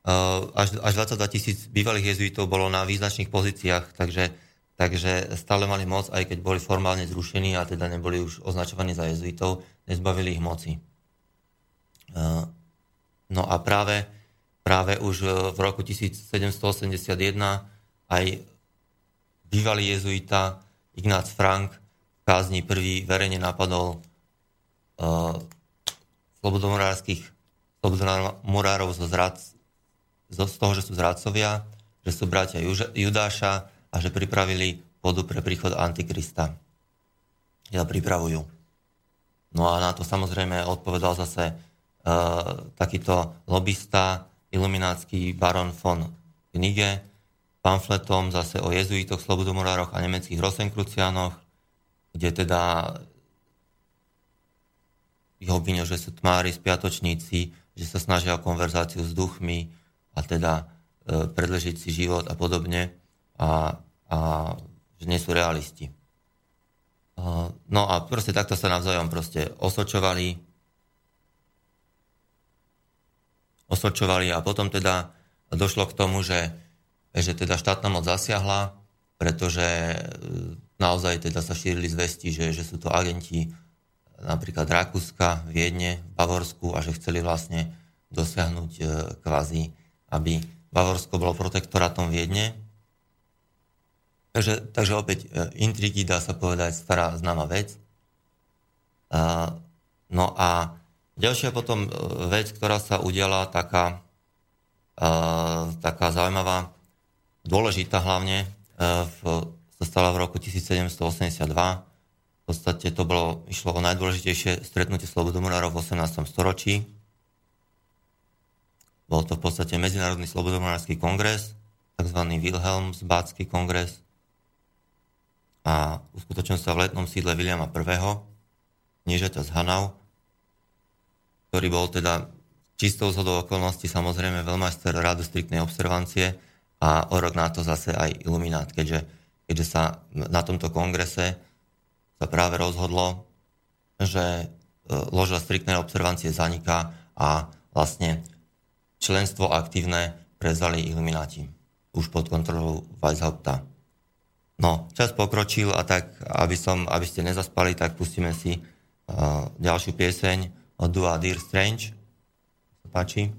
Až, až 22 tisíc bývalých jezuitov bolo na význačných pozíciách, takže, takže stále mali moc, aj keď boli formálne zrušení a teda neboli už označovaní za jezuitov, nezbavili ich moci. No a práve, práve už v roku 1781 aj bývalý jezuita Ignác Frank v kázni prvý verejne napadol slobodomorárských slobodomorárov zo, zrad, z toho, že sú zradcovia, že sú bratia Judáša a že pripravili vodu pre príchod Antikrista. Ja pripravujú. No a na to samozrejme odpovedal zase uh, takýto lobista, iluminácky baron von Knige, pamfletom zase o jezuitoch, slobodomorároch a nemeckých rosenkruciánoch, kde teda ich obvinil, že sú tmári, spiatočníci, že sa snažia o konverzáciu s duchmi a teda e, predležiť si život a podobne a, a že nie sú realisti. E, no a proste takto sa navzájom proste osočovali osočovali a potom teda došlo k tomu, že, že teda štátna moc zasiahla, pretože e, naozaj teda sa šírili zvesti, že, že sú to agenti napríklad Rakúska, Viedne, Bavorsku a že chceli vlastne dosiahnuť kvázi, aby Bavorsko bolo protektorátom Viedne. Takže, takže opäť e, intrigy, dá sa povedať, stará známa vec. No a ďalšia potom e, vec, ktorá sa udiala, taká, taká zaujímavá, dôležitá hlavne, v, sa stala v roku 1782, podstate to bolo, išlo o najdôležitejšie stretnutie slobodomorárov v 18. storočí. Bol to v podstate Medzinárodný slobodomorársky kongres, tzv. Wilhelmsbátsky kongres a uskutočnil sa v letnom sídle Williama I. kniežaťa z Hanau, ktorý bol teda čistou zhodou okolností samozrejme veľmajster rádu striktnej observancie a o rok na to zase aj iluminát, keďže, keďže sa na tomto kongrese sa práve rozhodlo, že e, loža striktnej observancie zaniká a vlastne členstvo aktívne prezali ilumináti už pod kontrolou Weishaupta. No, čas pokročil a tak, aby, som, aby ste nezaspali, tak pustíme si uh, ďalšiu pieseň od Dua Dear Strange. Páči.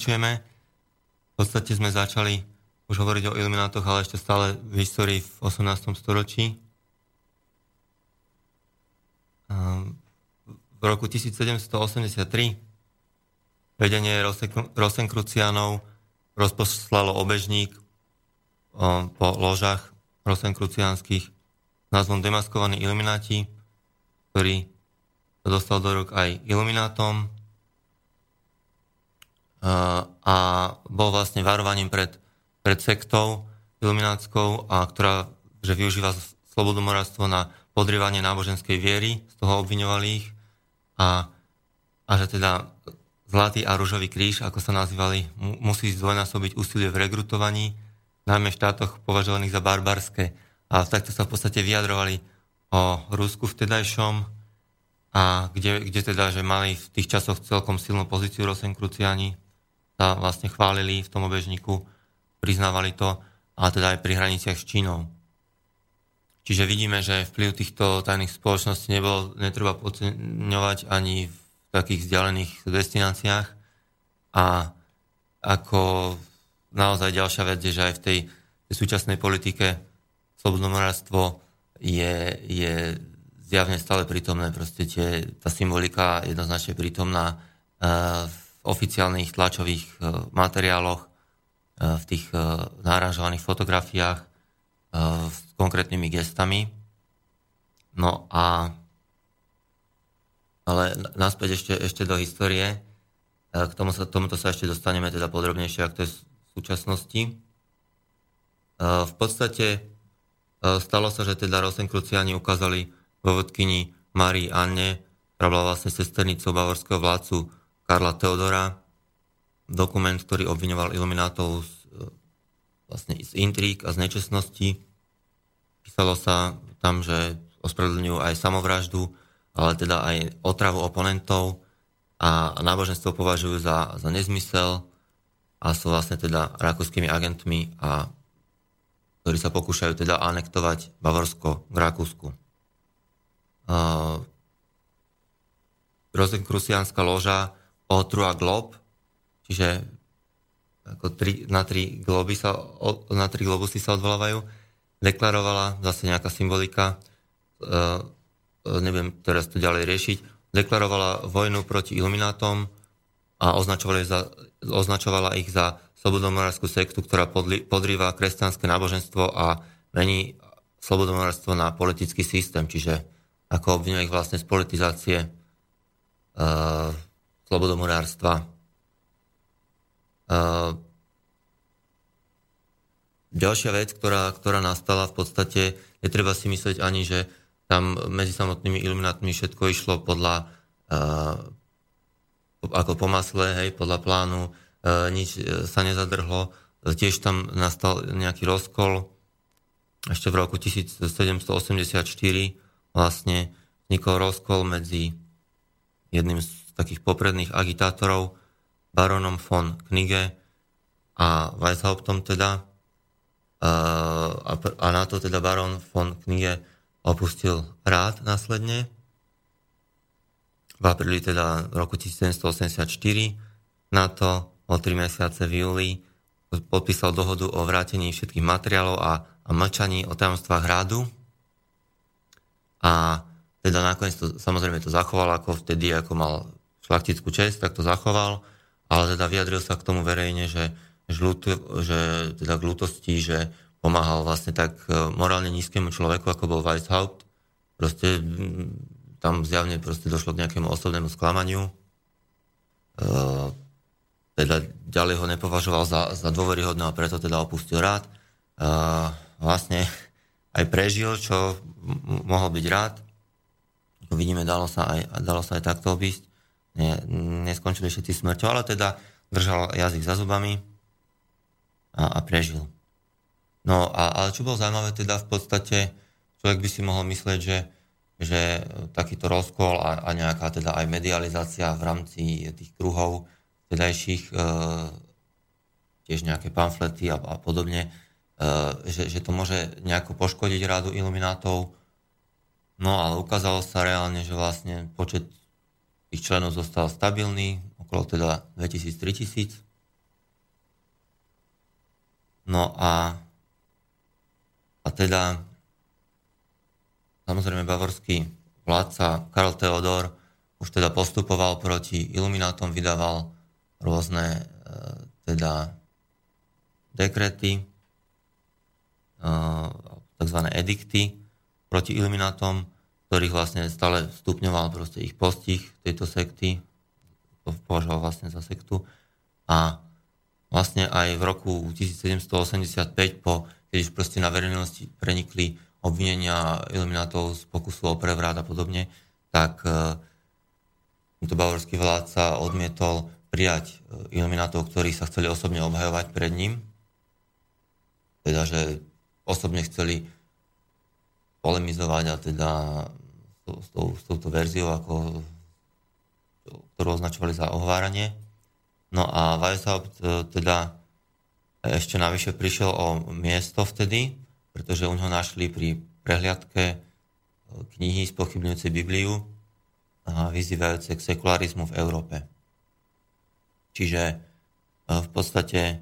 Pokračujeme. V podstate sme začali už hovoriť o iluminátoch, ale ešte stále v histórii v 18. storočí. V roku 1783 vedenie Rosenkrucianov rozposlalo obežník po ložách rosenkruciánskych názvom Demaskovaní ilumináti, ktorý sa dostal do rúk aj iluminátom a bol vlastne varovaním pred, pred sektou iluminátskou, a ktorá že využíva slobodomorárstvo na podrývanie náboženskej viery, z toho obviňovali ich a, a že teda Zlatý a Ružový kríž, ako sa nazývali, musí zdvojnásobiť úsilie v rekrutovaní, najmä v štátoch považovaných za barbarské. A takto sa v podstate vyjadrovali o Rusku vtedajšom, a kde, kde teda, že mali v tých časoch celkom silnú pozíciu Rosenkruciani, sa vlastne chválili v tom obežníku, priznávali to, a teda aj pri hraniciach s Čínou. Čiže vidíme, že vplyv týchto tajných spoločností nebol, netreba podceňovať ani v takých vzdialených destináciách. A ako naozaj ďalšia vec je, že aj v tej, tej súčasnej politike slobodnomorárstvo je, je zjavne stále prítomné. Proste tie, tá symbolika jednoznačne prítomná uh, oficiálnych tlačových e, materiáloch, e, v tých e, náražovaných fotografiách s konkrétnymi gestami. No a ale naspäť ešte, ešte do histórie. K tomu sa, tomuto sa ešte dostaneme teda podrobnejšie, ak to je v súčasnosti. V podstate stalo sa, že teda Rosenkruciani ukázali vo vodkyni Marii Anne, ktorá bola vlastne sesternicou bavorského vládcu Karla Teodora, dokument, ktorý obviňoval iluminátov z, vlastne z intrík a z nečestnosti. Písalo sa tam, že ospravedlňujú aj samovraždu, ale teda aj otravu oponentov a náboženstvo považujú za, za nezmysel a sú vlastne teda rakúskymi agentmi a ktorí sa pokúšajú teda anektovať Bavorsko k Rakúsku. Uh, Rozenkrusiánska loža Otrua glob, čiže ako tri, na, tri globy sa, na tri globusy sa odvolávajú, deklarovala zase nejaká symbolika, e, neviem teraz to ďalej riešiť, deklarovala vojnu proti iluminátom a označovala, za, označovala ich za slobodomorárskú sektu, ktorá podli, podrýva kresťanské náboženstvo a mení slobodomorárstvo na politický systém, čiže ako obvinuje ich vlastne z politizácie uh, slobodomurárstva. Ďalšia vec, ktorá, ktorá nastala v podstate, netreba si myslieť ani, že tam medzi samotnými iluminátmi všetko išlo podľa ako po masle, hej, podľa plánu, nič sa nezadrhlo. Tiež tam nastal nejaký rozkol. Ešte v roku 1784 vlastne vznikol rozkol medzi jedným z takých popredných agitátorov, baronom von Knige a Weishauptom teda. A, a na to teda baron von Knige opustil rád následne. V apríli teda roku 1784 na to o tri mesiace v júli podpísal dohodu o vrátení všetkých materiálov a, a mlčaní o tajomstvách hradu. A teda nakoniec to, samozrejme to zachoval ako vtedy, ako mal šlachtickú čest, tak to zachoval, ale teda vyjadril sa k tomu verejne, že, žlut, že teda k lutosti, že pomáhal vlastne tak e, morálne nízkemu človeku, ako bol Weishaupt. Proste tam zjavne proste došlo k nejakému osobnému sklamaniu. E, teda ďalej ho nepovažoval za, za dôveryhodného, preto teda opustil rád. E, vlastne aj prežil, čo mohol byť rád. Vidíme, dalo sa aj, dalo sa aj takto obísť ne, neskončili všetci smrťou, ale teda držal jazyk za zubami a, a prežil. No a, ale čo bolo zaujímavé, teda v podstate človek by si mohol myslieť, že, že takýto rozkol a, a nejaká teda aj medializácia v rámci tých kruhov tedajších, e, tiež nejaké pamflety a, a podobne, e, že, že to môže nejako poškodiť rádu iluminátov. No ale ukázalo sa reálne, že vlastne počet tých členov zostal stabilný, okolo teda 2000-3000. No a, a teda samozrejme bavorský vládca Karl Theodor už teda postupoval proti iluminátom, vydával rôzne e, teda dekrety, e, tzv. edikty proti iluminátom, ktorých vlastne stále stupňoval proste ich postih tejto sekty, to považoval vlastne za sektu. A vlastne aj v roku 1785, po, keď už proste na verejnosti prenikli obvinenia iluminátov z pokusu o prevrat a podobne, tak e, tento bavorský vládca odmietol prijať e, iluminátov, ktorí sa chceli osobne obhajovať pred ním. Teda, že osobne chceli polemizovať a teda s, tou, s touto verziou, ako, ktorú označovali za ohováranie. No a Weishaupt e, teda ešte navyše prišiel o miesto vtedy, pretože u neho našli pri prehliadke e, knihy spochybňujúce Bibliu a vyzývajúce k sekularizmu v Európe. Čiže e, v podstate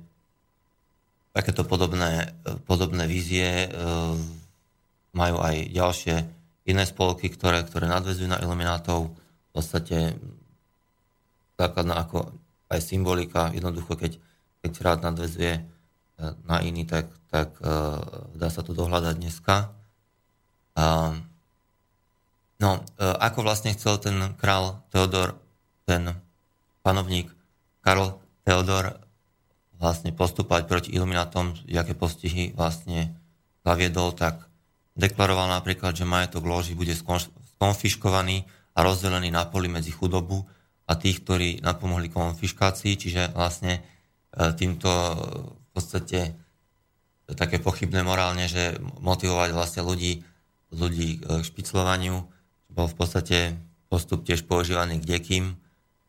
takéto podobné, e, podobné vízie majú aj ďalšie iné spolky, ktoré, ktoré nadvezujú na iluminátov. V podstate základná ako aj symbolika, jednoducho keď, keď rád nadvezuje na iný, tak tak uh, dá sa to dohľadať dneska. No, uh, ako vlastne chcel ten král Teodor, ten panovník Karol Teodor vlastne postúpať proti iluminátom, aké postihy vlastne zaviedol, tak deklaroval napríklad, že majetok loži bude skonfiškovaný a rozdelený na poli medzi chudobu a tých, ktorí napomohli konfiškácii, čiže vlastne týmto v podstate také pochybné morálne, že motivovať vlastne ľudí, ľudí k špiclovaniu. Bol v podstate postup tiež používaný k dekým,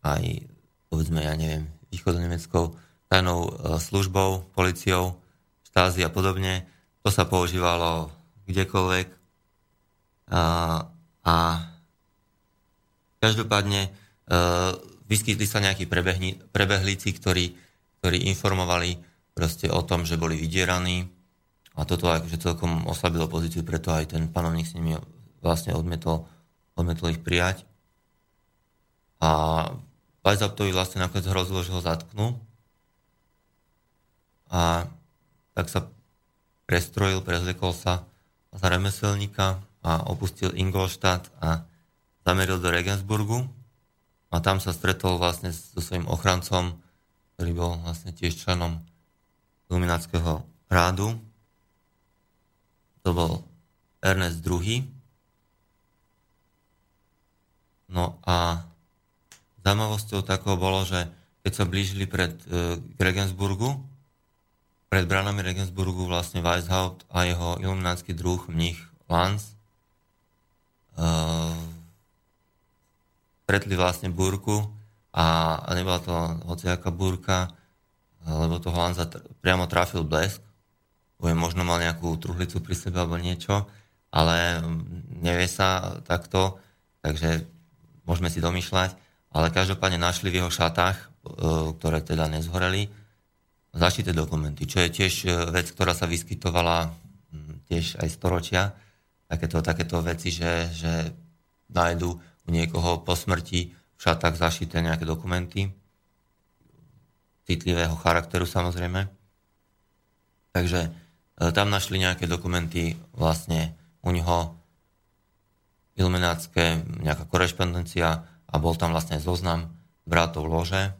aj povedzme, ja neviem, východonemeckou tajnou e, službou, policiou, štázi a podobne. To sa používalo kdekoľvek. A, a každopádne e, vyskytli sa nejakí prebehlíci, ktorí, ktorí informovali proste o tom, že boli vydieraní a toto akože celkom oslabilo pozíciu, preto aj ten panovník s nimi vlastne odmietol, odmietol ich prijať. A Weishauptovi vlastne nakoniec hrozilo, že ho zatknú. A tak sa prestrojil, prezliekol sa za remeselníka a opustil Ingolstadt a zameril do Regensburgu a tam sa stretol vlastne so svojím ochrancom, ktorý bol vlastne tiež členom Lumináckého rádu. To bol Ernest II. No a zaujímavosťou takého bolo, že keď sa blížili pred e, k Regensburgu, pred branami Regensburgu vlastne Weishaupt a jeho iluminácky druh, mních Lanz, stretli vlastne búrku a nebola to hociaká búrka, lebo toho Lanza priamo trafil blesk. Poviem, možno mal nejakú truhlicu pri sebe alebo niečo, ale mm, nevie sa takto, takže môžeme si domýšľať. Ale každopádne našli v jeho šatách, e, ktoré teda nezhoreli, zašité dokumenty, čo je tiež e, vec, ktorá sa vyskytovala tiež aj storočia. Takéto, takéto veci, že, že nájdu u niekoho po smrti v šatách zašité nejaké dokumenty citlivého charakteru samozrejme. Takže e, tam našli nejaké dokumenty vlastne u neho iluminátske, nejaká korešpondencia a bol tam vlastne zoznam bratov lože.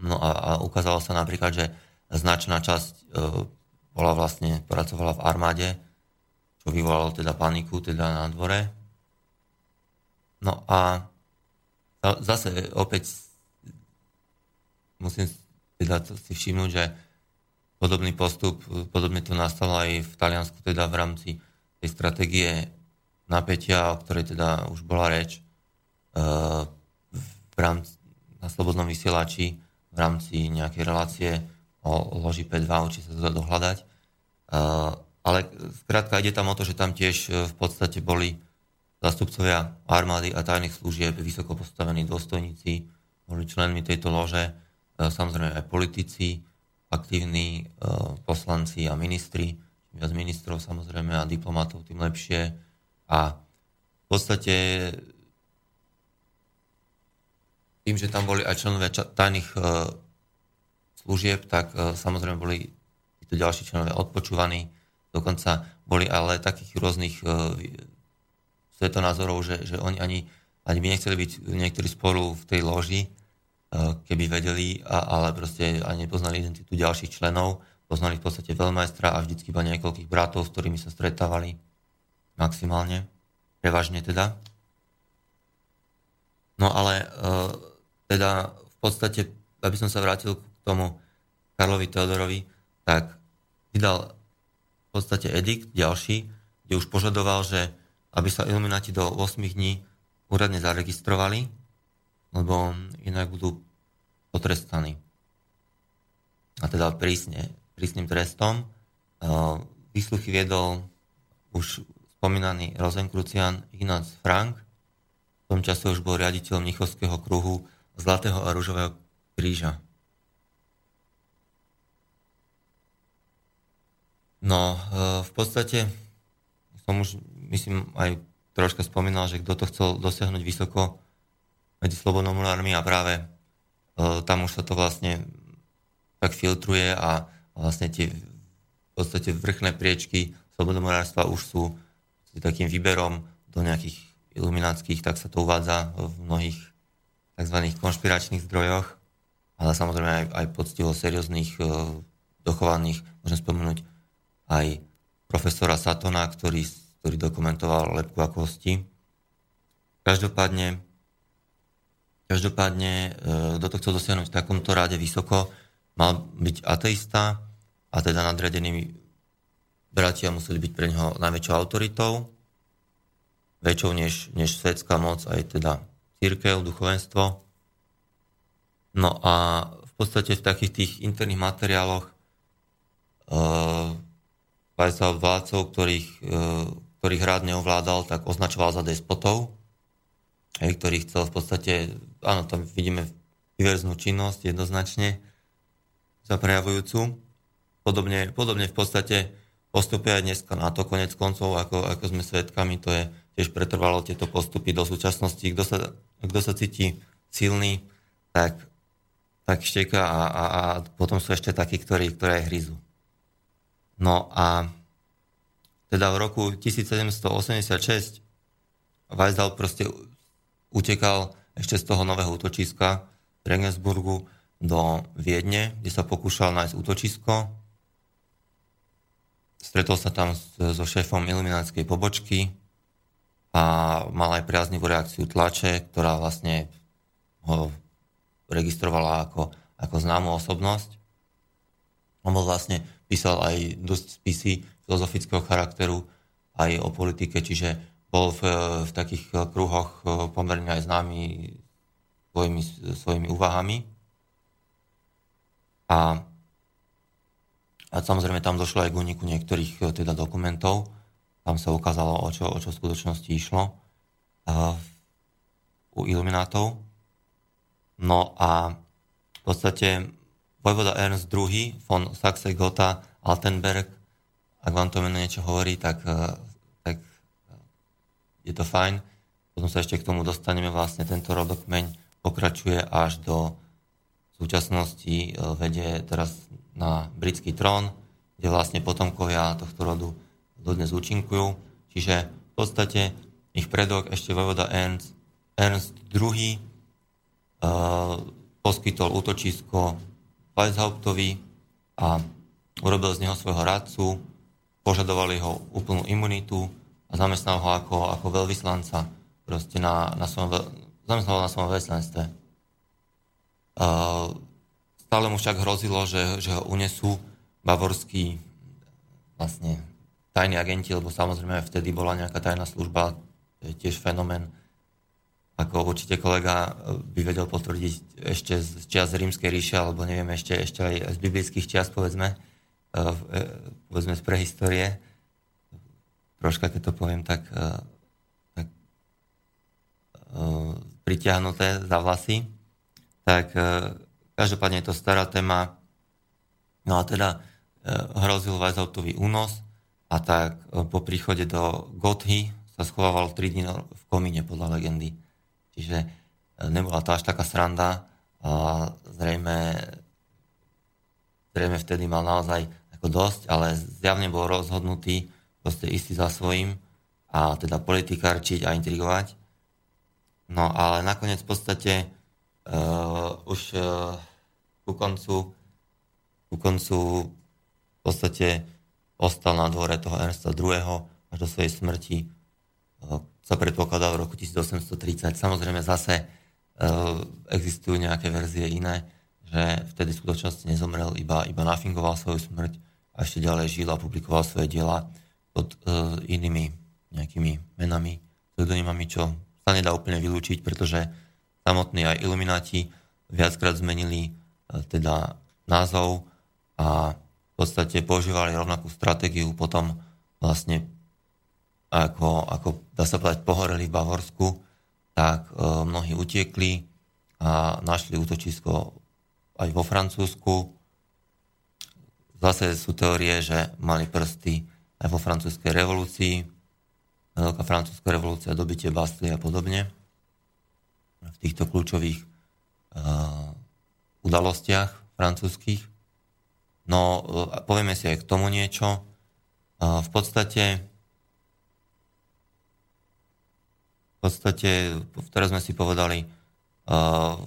No a, a ukázalo sa napríklad, že značná časť e, bola vlastne, pracovala v armáde, čo vyvolalo teda paniku teda na dvore. No a zase opäť musím teda si všimnúť, že podobný postup, podobne to nastalo aj v Taliansku, teda v rámci tej stratégie napätia, o ktorej teda už bola reč, eh, v rámci, na slobodnom vysielači rámci nejakej relácie o loži P2, či sa to dá dohľadať. Eh, ale skrátka ide tam o to, že tam tiež eh, v podstate boli zastupcovia armády a tajných služieb, vysoko postavení dôstojníci, boli členmi tejto lože, samozrejme aj politici, aktívni poslanci a ministri, čím viac ministrov samozrejme a diplomatov, tým lepšie. A v podstate tým, že tam boli aj členovia tajných služieb, tak samozrejme boli títo ďalší členovia odpočúvaní, dokonca boli ale takých rôznych svetonázorov, že, že oni ani, ani by nechceli byť niektorí spolu v tej loži, keby vedeli, ale proste ani nepoznali identitu ďalších členov, poznali v podstate veľmajstra a vždycky iba niekoľkých bratov, s ktorými sa stretávali maximálne, prevažne teda. No ale teda v podstate, aby som sa vrátil k tomu Karlovi Teodorovi, tak vydal v podstate edikt ďalší, kde už požadoval, že aby sa ilumináti do 8 dní úradne zaregistrovali, lebo inak budú potrestaní. A teda prísne, prísnym trestom. Výsluchy viedol už spomínaný Rosenkrucian Ignác Frank, v tom čase už bol riaditeľom Mnichovského kruhu Zlatého a Rúžového kríža. No, v podstate som už myslím, aj troška spomínal, že kto to chcel dosiahnuť vysoko medzi slobodomurármi a práve e, tam už sa to vlastne tak filtruje a vlastne tie v podstate vrchné priečky slobodomurárstva už sú takým výberom do nejakých iluminátskych, tak sa to uvádza v mnohých tzv. konšpiračných zdrojoch, ale samozrejme aj, aj poctivo serióznych, e, dochovaných, môžem spomenúť aj profesora Satona, ktorý ktorý dokumentoval lepku a kosti. Každopádne, každopádne e, kto to chcel dosiahnuť v takomto ráde vysoko, mal byť ateista a teda nadriadenými bratia museli byť pre neho najväčšou autoritou, väčšou než, než svetská moc, aj teda církev, duchovenstvo. No a v podstate v takých tých interných materiáloch uh, sa vládcov, ktorých, uh, ktorých rád neovládal, tak označoval za despotov, hej, ktorý chcel v podstate, áno, tam vidíme diverznú činnosť jednoznačne sa prejavujúcu. Podobne, podobne v podstate postupy aj dneska na to konec koncov, ako, ako sme svedkami, to je tiež pretrvalo tieto postupy do súčasnosti. Kto sa, kto sa cíti silný, tak, tak šteka a, a, a potom sú ešte takí, ktorí, ktoré hryzu. No a teda v roku 1786 Weissdal proste utekal ešte z toho nového útočiska v Regensburgu do Viedne, kde sa pokúšal nájsť útočisko. Stretol sa tam so šéfom iluminátskej pobočky a mal aj priaznivú reakciu tlače, ktorá vlastne ho registrovala ako, ako známu osobnosť. On bol vlastne, písal aj dosť spisy filozofického charakteru aj o politike, čiže bol v, v takých kruhoch eh, pomerne aj známy svojimi, svojimi úvahami. A, a samozrejme tam došlo aj k úniku niektorých eh, teda dokumentov. Tam sa ukázalo, o čo, o čo v skutočnosti išlo uh, u iluminátov. No a v podstate vojvoda Ernst II von Saxe-Gotha-Altenberg ak vám to meno niečo hovorí, tak, eh, tak eh, je to fajn. Potom sa ešte k tomu dostaneme. Vlastne tento rodokmeň pokračuje až do súčasnosti vedie teraz na britský trón, kde vlastne potomkovia tohto rodu dodnes účinkujú. Čiže v podstate ich predok ešte vojvoda Ernst, Ernst II uh, poskytol útočisko Weishauptovi a urobil z neho svojho radcu, požadovali ho úplnú imunitu a zamestnal ho ako, ako veľvyslanca proste na, na svojom, zamestnal na svojom veľvyslanstve. Uh, stále mu však hrozilo, že, že ho unesú bavorskí vlastne tajní agenti, lebo samozrejme vtedy bola nejaká tajná služba, to je tiež fenomén, ako určite kolega by vedel potvrdiť ešte z čias rímskej ríše, alebo neviem, ešte, ešte aj z biblických čias, povedzme, E, povedzme z prehistórie, troška keď to poviem tak, tak pritiahnuté za vlasy. Tak každopádne je to stará téma. No a teda hrozil Weisshautový únos a tak e, po príchode do Gothy sa schovával 3 dní v komíne podľa legendy. Čiže e, nebola to až taká sranda a zrejme, zrejme vtedy mal naozaj ako dosť, ale zjavne bol rozhodnutý proste istý za svojím a teda politikárčiť a intrigovať. No ale nakoniec v podstate uh, už uh, ku koncu ku koncu v podstate ostal na dvore toho Ernsta II. až do svojej smrti sa predpokladá v roku 1830. Samozrejme zase uh, existujú nejaké verzie iné, že vtedy v skutočnosti nezomrel, iba, iba nafingoval svoju smrť a ešte ďalej žil a publikoval svoje diela pod uh, inými nejakými menami, pseudonymami, čo sa nedá úplne vylúčiť, pretože samotní aj ilumináti viackrát zmenili teda názov a podstate používali rovnakú stratégiu potom vlastne ako, ako dá sa povedať, pohoreli v Bavorsku, tak uh, mnohí utiekli a našli útočisko aj vo Francúzsku. Zase sú teórie, že mali prsty aj vo francúzskej revolúcii, veľká francúzska revolúcia, dobitie Bastily a podobne. V týchto kľúčových uh, udalostiach francúzských. No, uh, povieme si aj k tomu niečo. Uh, v podstate v podstate, teraz sme si povedali, uh,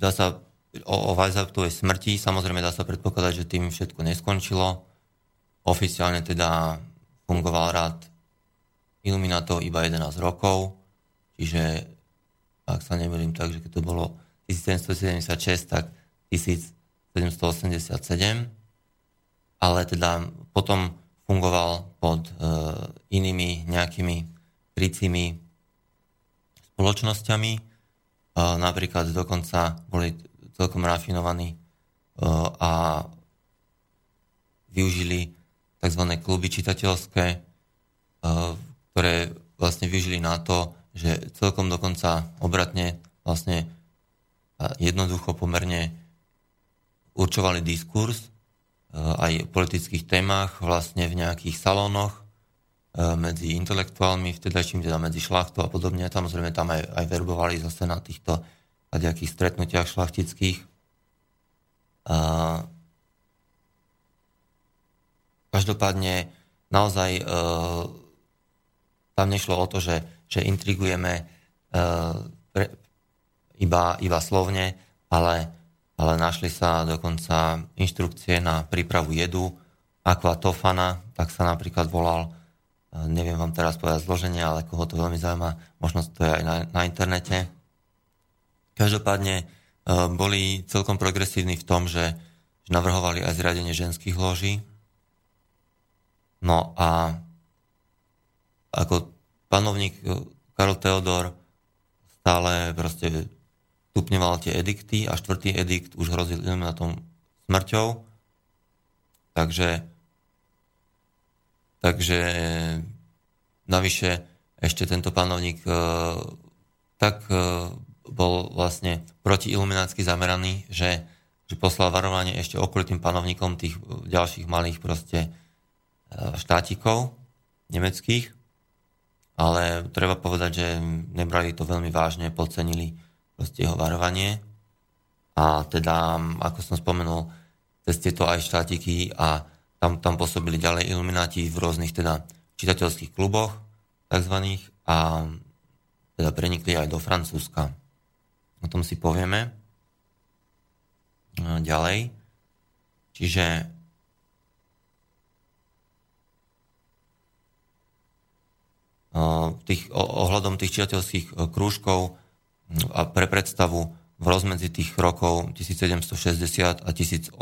dá sa o, o Weisshautovej smrti, samozrejme dá sa predpokladať, že tým všetko neskončilo. Oficiálne teda fungoval rád iluminátov iba 11 rokov, čiže ak sa nemýlim tak, že keď to bolo 1776, tak 1787, ale teda potom fungoval pod uh, inými nejakými krycími spoločnosťami. Uh, napríklad dokonca boli celkom rafinovaní uh, a využili tzv. kluby čitateľské, ktoré vlastne využili na to, že celkom dokonca obratne vlastne jednoducho pomerne určovali diskurs aj v politických témach vlastne v nejakých salónoch medzi intelektuálmi, vtedajším teda medzi šlachtou a podobne. Samozrejme tam aj, aj verbovali zase na týchto nejakých stretnutiach šlachtických. A každopádne naozaj e, tam nešlo o to, že, že intrigujeme e, pre, iba, iba slovne, ale, ale našli sa dokonca inštrukcie na prípravu jedu, aquatofana, tak sa napríklad volal, neviem vám teraz povedať zloženie, ale koho to veľmi zaujíma, možno to je aj na, na internete. Každopádne e, boli celkom progresívni v tom, že, že navrhovali aj zriadenie ženských loží. No a ako panovník e, Karol Teodor stále proste stupňoval tie edikty a štvrtý edikt už hrozil na tom smrťou. Takže Takže navyše ešte tento panovník e, tak e, bol vlastne protiiluminácky zameraný, že, že poslal varovanie ešte okolitým panovníkom tých ďalších malých proste e, štátikov nemeckých, ale treba povedať, že nebrali to veľmi vážne, podcenili proste jeho varovanie a teda, ako som spomenul, cez tieto aj štátiky a tam, tam pôsobili ďalej ilumináti v rôznych teda čitateľských kluboch takzvaných a teda prenikli aj do Francúzska. O tom si povieme ďalej. Čiže tých, ohľadom tých čitateľských krúžkov a pre predstavu v rozmedzi tých rokov 1760 a 1800,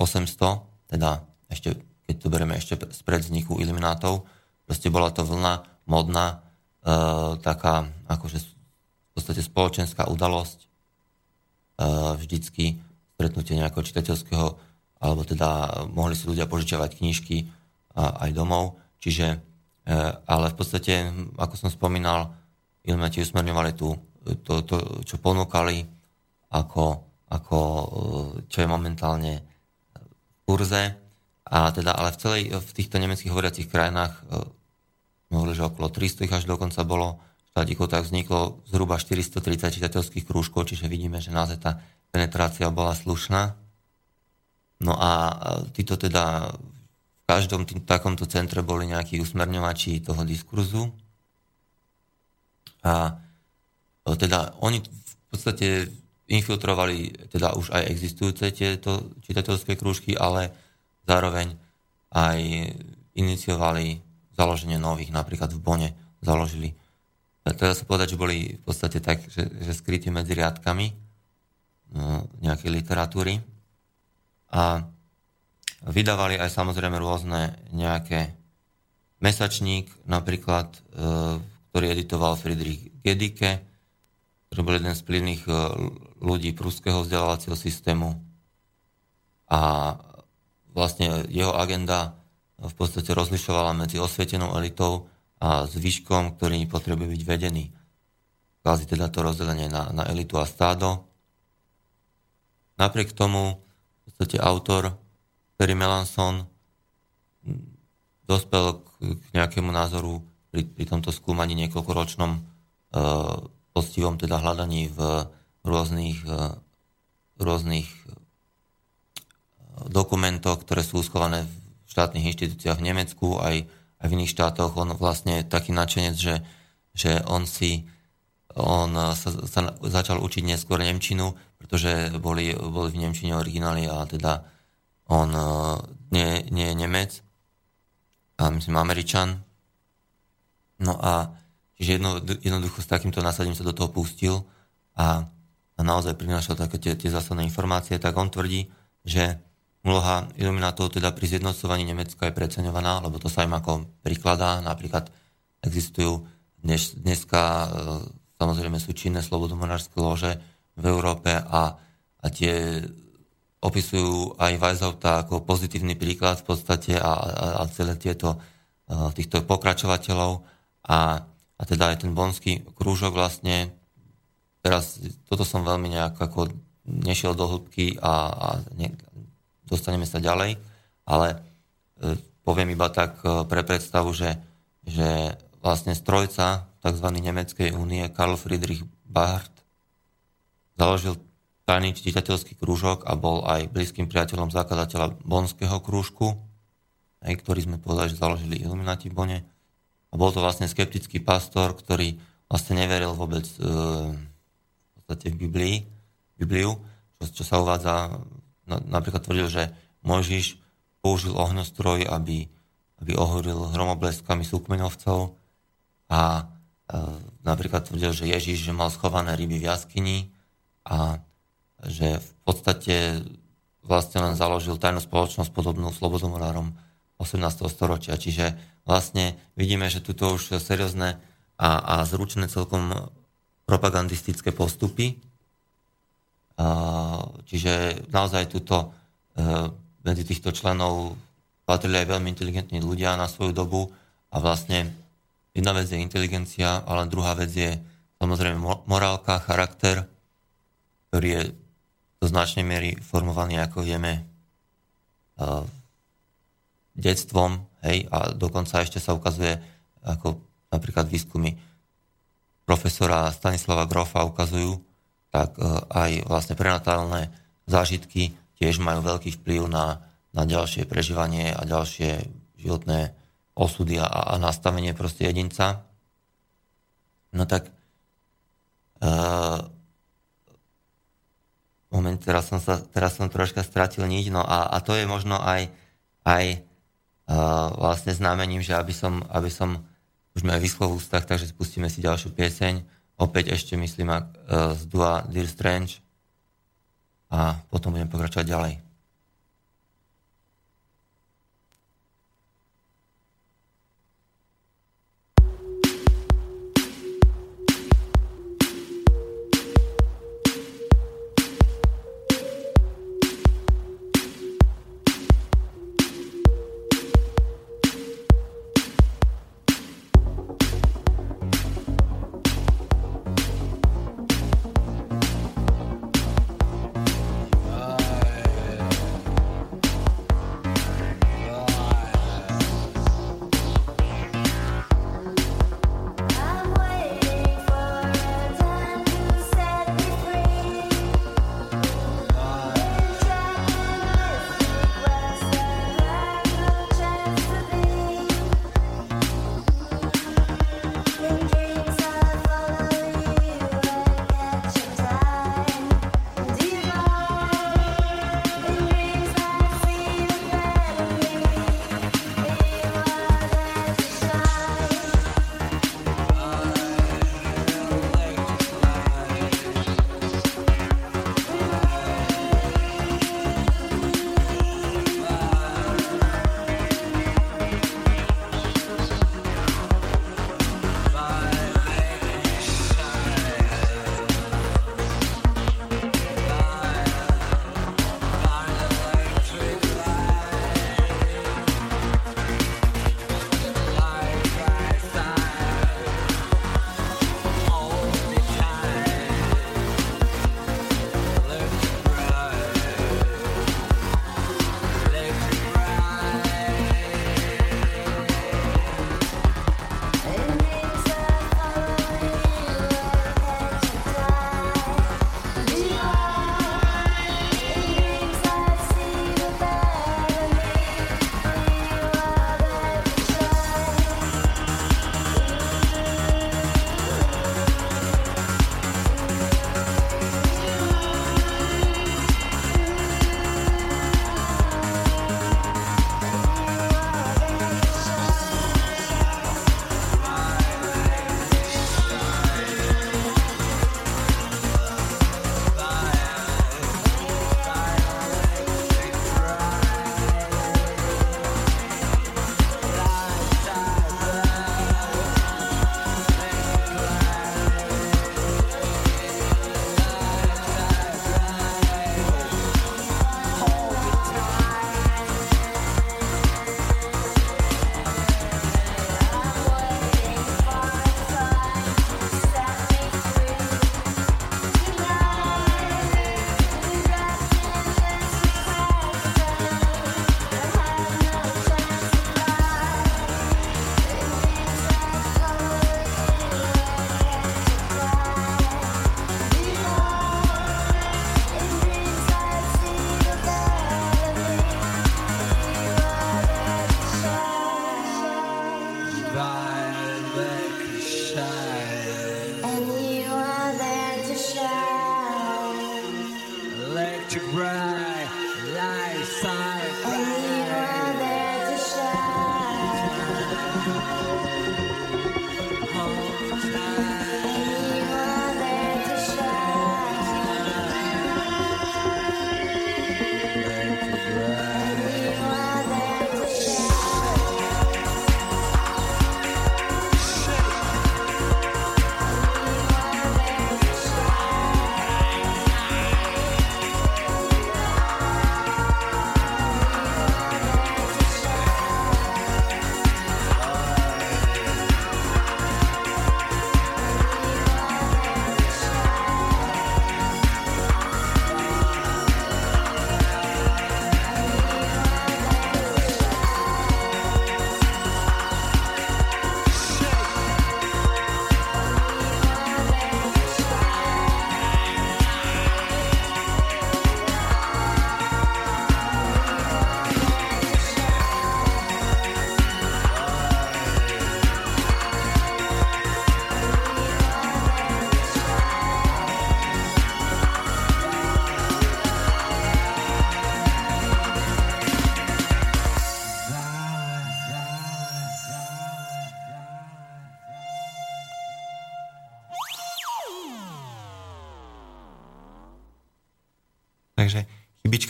teda ešte keď to bereme ešte spred vzniku iluminátov, proste bola to vlna modná, e, taká akože v podstate spoločenská udalosť, e, vždycky stretnutie nejakého čitateľského, alebo teda mohli si ľudia požičiavať knižky a, aj domov, čiže, e, ale v podstate, ako som spomínal, ilumináti usmerňovali tú to, to čo ponúkali ako, ako e, čo je momentálne v kurze. A teda, ale v celej, v týchto nemeckých hovoriacich krajinách hovorili, že okolo 300 až dokonca bolo štátikov, tak vzniklo zhruba 430 čitateľských krúžkov, čiže vidíme, že naozaj tá penetrácia bola slušná. No a títo teda v každom tým, takomto centre boli nejakí usmerňovači toho diskurzu. A teda oni v podstate infiltrovali teda už aj existujúce tieto čitateľské krúžky, ale zároveň aj iniciovali založenie nových, napríklad v Bone založili. Teda sa povedať, že boli v podstate tak, že, že skrytí medzi riadkami no, nejakej literatúry a vydávali aj samozrejme rôzne nejaké mesačník, napríklad, e, ktorý editoval Friedrich Gedike, ktorý bol jeden z plynných e, ľudí prúského vzdelávacieho systému a vlastne jeho agenda v podstate rozlišovala medzi osvietenou elitou a zvyškom, ktorý potrebuje byť vedený. Kvázi teda to rozdelenie na, na elitu a stádo. Napriek tomu v podstate autor Perry Melanson dospel k, k nejakému názoru pri, pri tomto skúmaní niekoľkoročnom e, postivom teda hľadaní v rôznych, e, rôznych e, dokumentoch, ktoré sú schované v štátnych inštitúciách v Nemecku, aj, aj v iných štátoch. On vlastne taký nadšenec, že, že on si on sa, sa začal učiť neskôr Nemčinu, pretože boli, boli v Nemčine originály a teda on nie, nie je Nemec, a myslím Američan. No a čiže jedno, jednoducho s takýmto nasadením sa do toho pustil a, a naozaj prinášal také tie, tie zásadné informácie, tak on tvrdí, že Úloha iluminátov teda pri zjednocovaní Nemecka je preceňovaná, lebo to sa im ako prikladá. Napríklad existujú dnes, dneska, e, samozrejme sú činné slobodomorárske lože v Európe a, a tie opisujú aj Weishauta ako pozitívny príklad v podstate a, a, a celé tieto e, týchto pokračovateľov a, a teda aj ten bonský krúžok vlastne teraz toto som veľmi nejak ako nešiel do hĺbky a, a ne, dostaneme sa ďalej, ale e, poviem iba tak e, pre predstavu, že, že vlastne strojca tzv. Nemeckej únie Karl Friedrich Barth založil tajný čitateľský krúžok a bol aj blízkym priateľom zakladateľa Bonského krúžku, aj, ktorý sme povedali, že založili Illuminati v Bone. A bol to vlastne skeptický pastor, ktorý vlastne neveril vôbec e, v podstate v Biblii, Bibliu, čo, čo sa uvádza napríklad tvrdil, že Mojžiš použil ohňostroj, aby, aby ohoril hromobleskami súkmenovcov a e, napríklad tvrdil, že Ježiš že mal schované ryby v jaskyni a že v podstate vlastne len založil tajnú spoločnosť podobnú slobodomorárom 18. storočia. Čiže vlastne vidíme, že tuto už seriózne a, a zručné celkom propagandistické postupy Čiže naozaj tuto e, medzi týchto členov patrili aj veľmi inteligentní ľudia na svoju dobu a vlastne jedna vec je inteligencia, ale druhá vec je samozrejme morálka, charakter, ktorý je do značnej miery formovaný, ako vieme, e, detstvom, hej, a dokonca ešte sa ukazuje, ako napríklad výskumy profesora Stanislava Grofa ukazujú, tak e, aj vlastne prenatálne zážitky tiež majú veľký vplyv na, na ďalšie prežívanie a ďalšie životné osudy a, a nastavenie proste jedinca. No tak uh, moment, teraz som, sa, teraz som troška stratil niť, no a, a to je možno aj, aj vlastne znamením, že aby som, aby som už aj vyschlo v ústach, takže spustíme si ďalšiu pieseň opäť ešte myslím e, z Dua Dear Strange a potom budem pokračovať ďalej.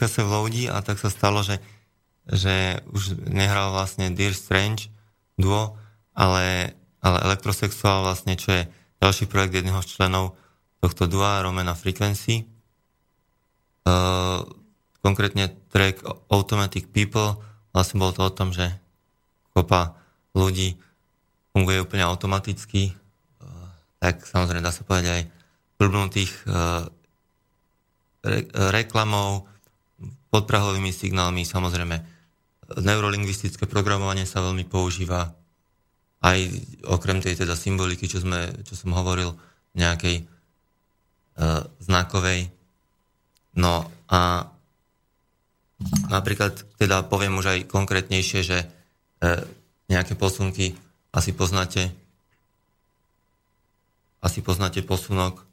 Chybička sa vloudí a tak sa stalo, že, že už nehral vlastne Dear Strange duo, ale, ale Electrosexual vlastne, čo je ďalší projekt jedného z členov tohto dua, Romana Frequency. Uh, konkrétne track Automatic People, vlastne bol to o tom, že kopa ľudí funguje úplne automaticky, uh, tak samozrejme dá sa povedať aj blbnutých uh, re, reklamou, podprahovými signálmi, samozrejme neurolingvistické programovanie sa veľmi používa, aj okrem tej teda symboliky, čo, sme, čo som hovoril, nejakej uh, znakovej. No a napríklad teda poviem už aj konkrétnejšie, že uh, nejaké posunky asi poznáte. Asi poznáte posunok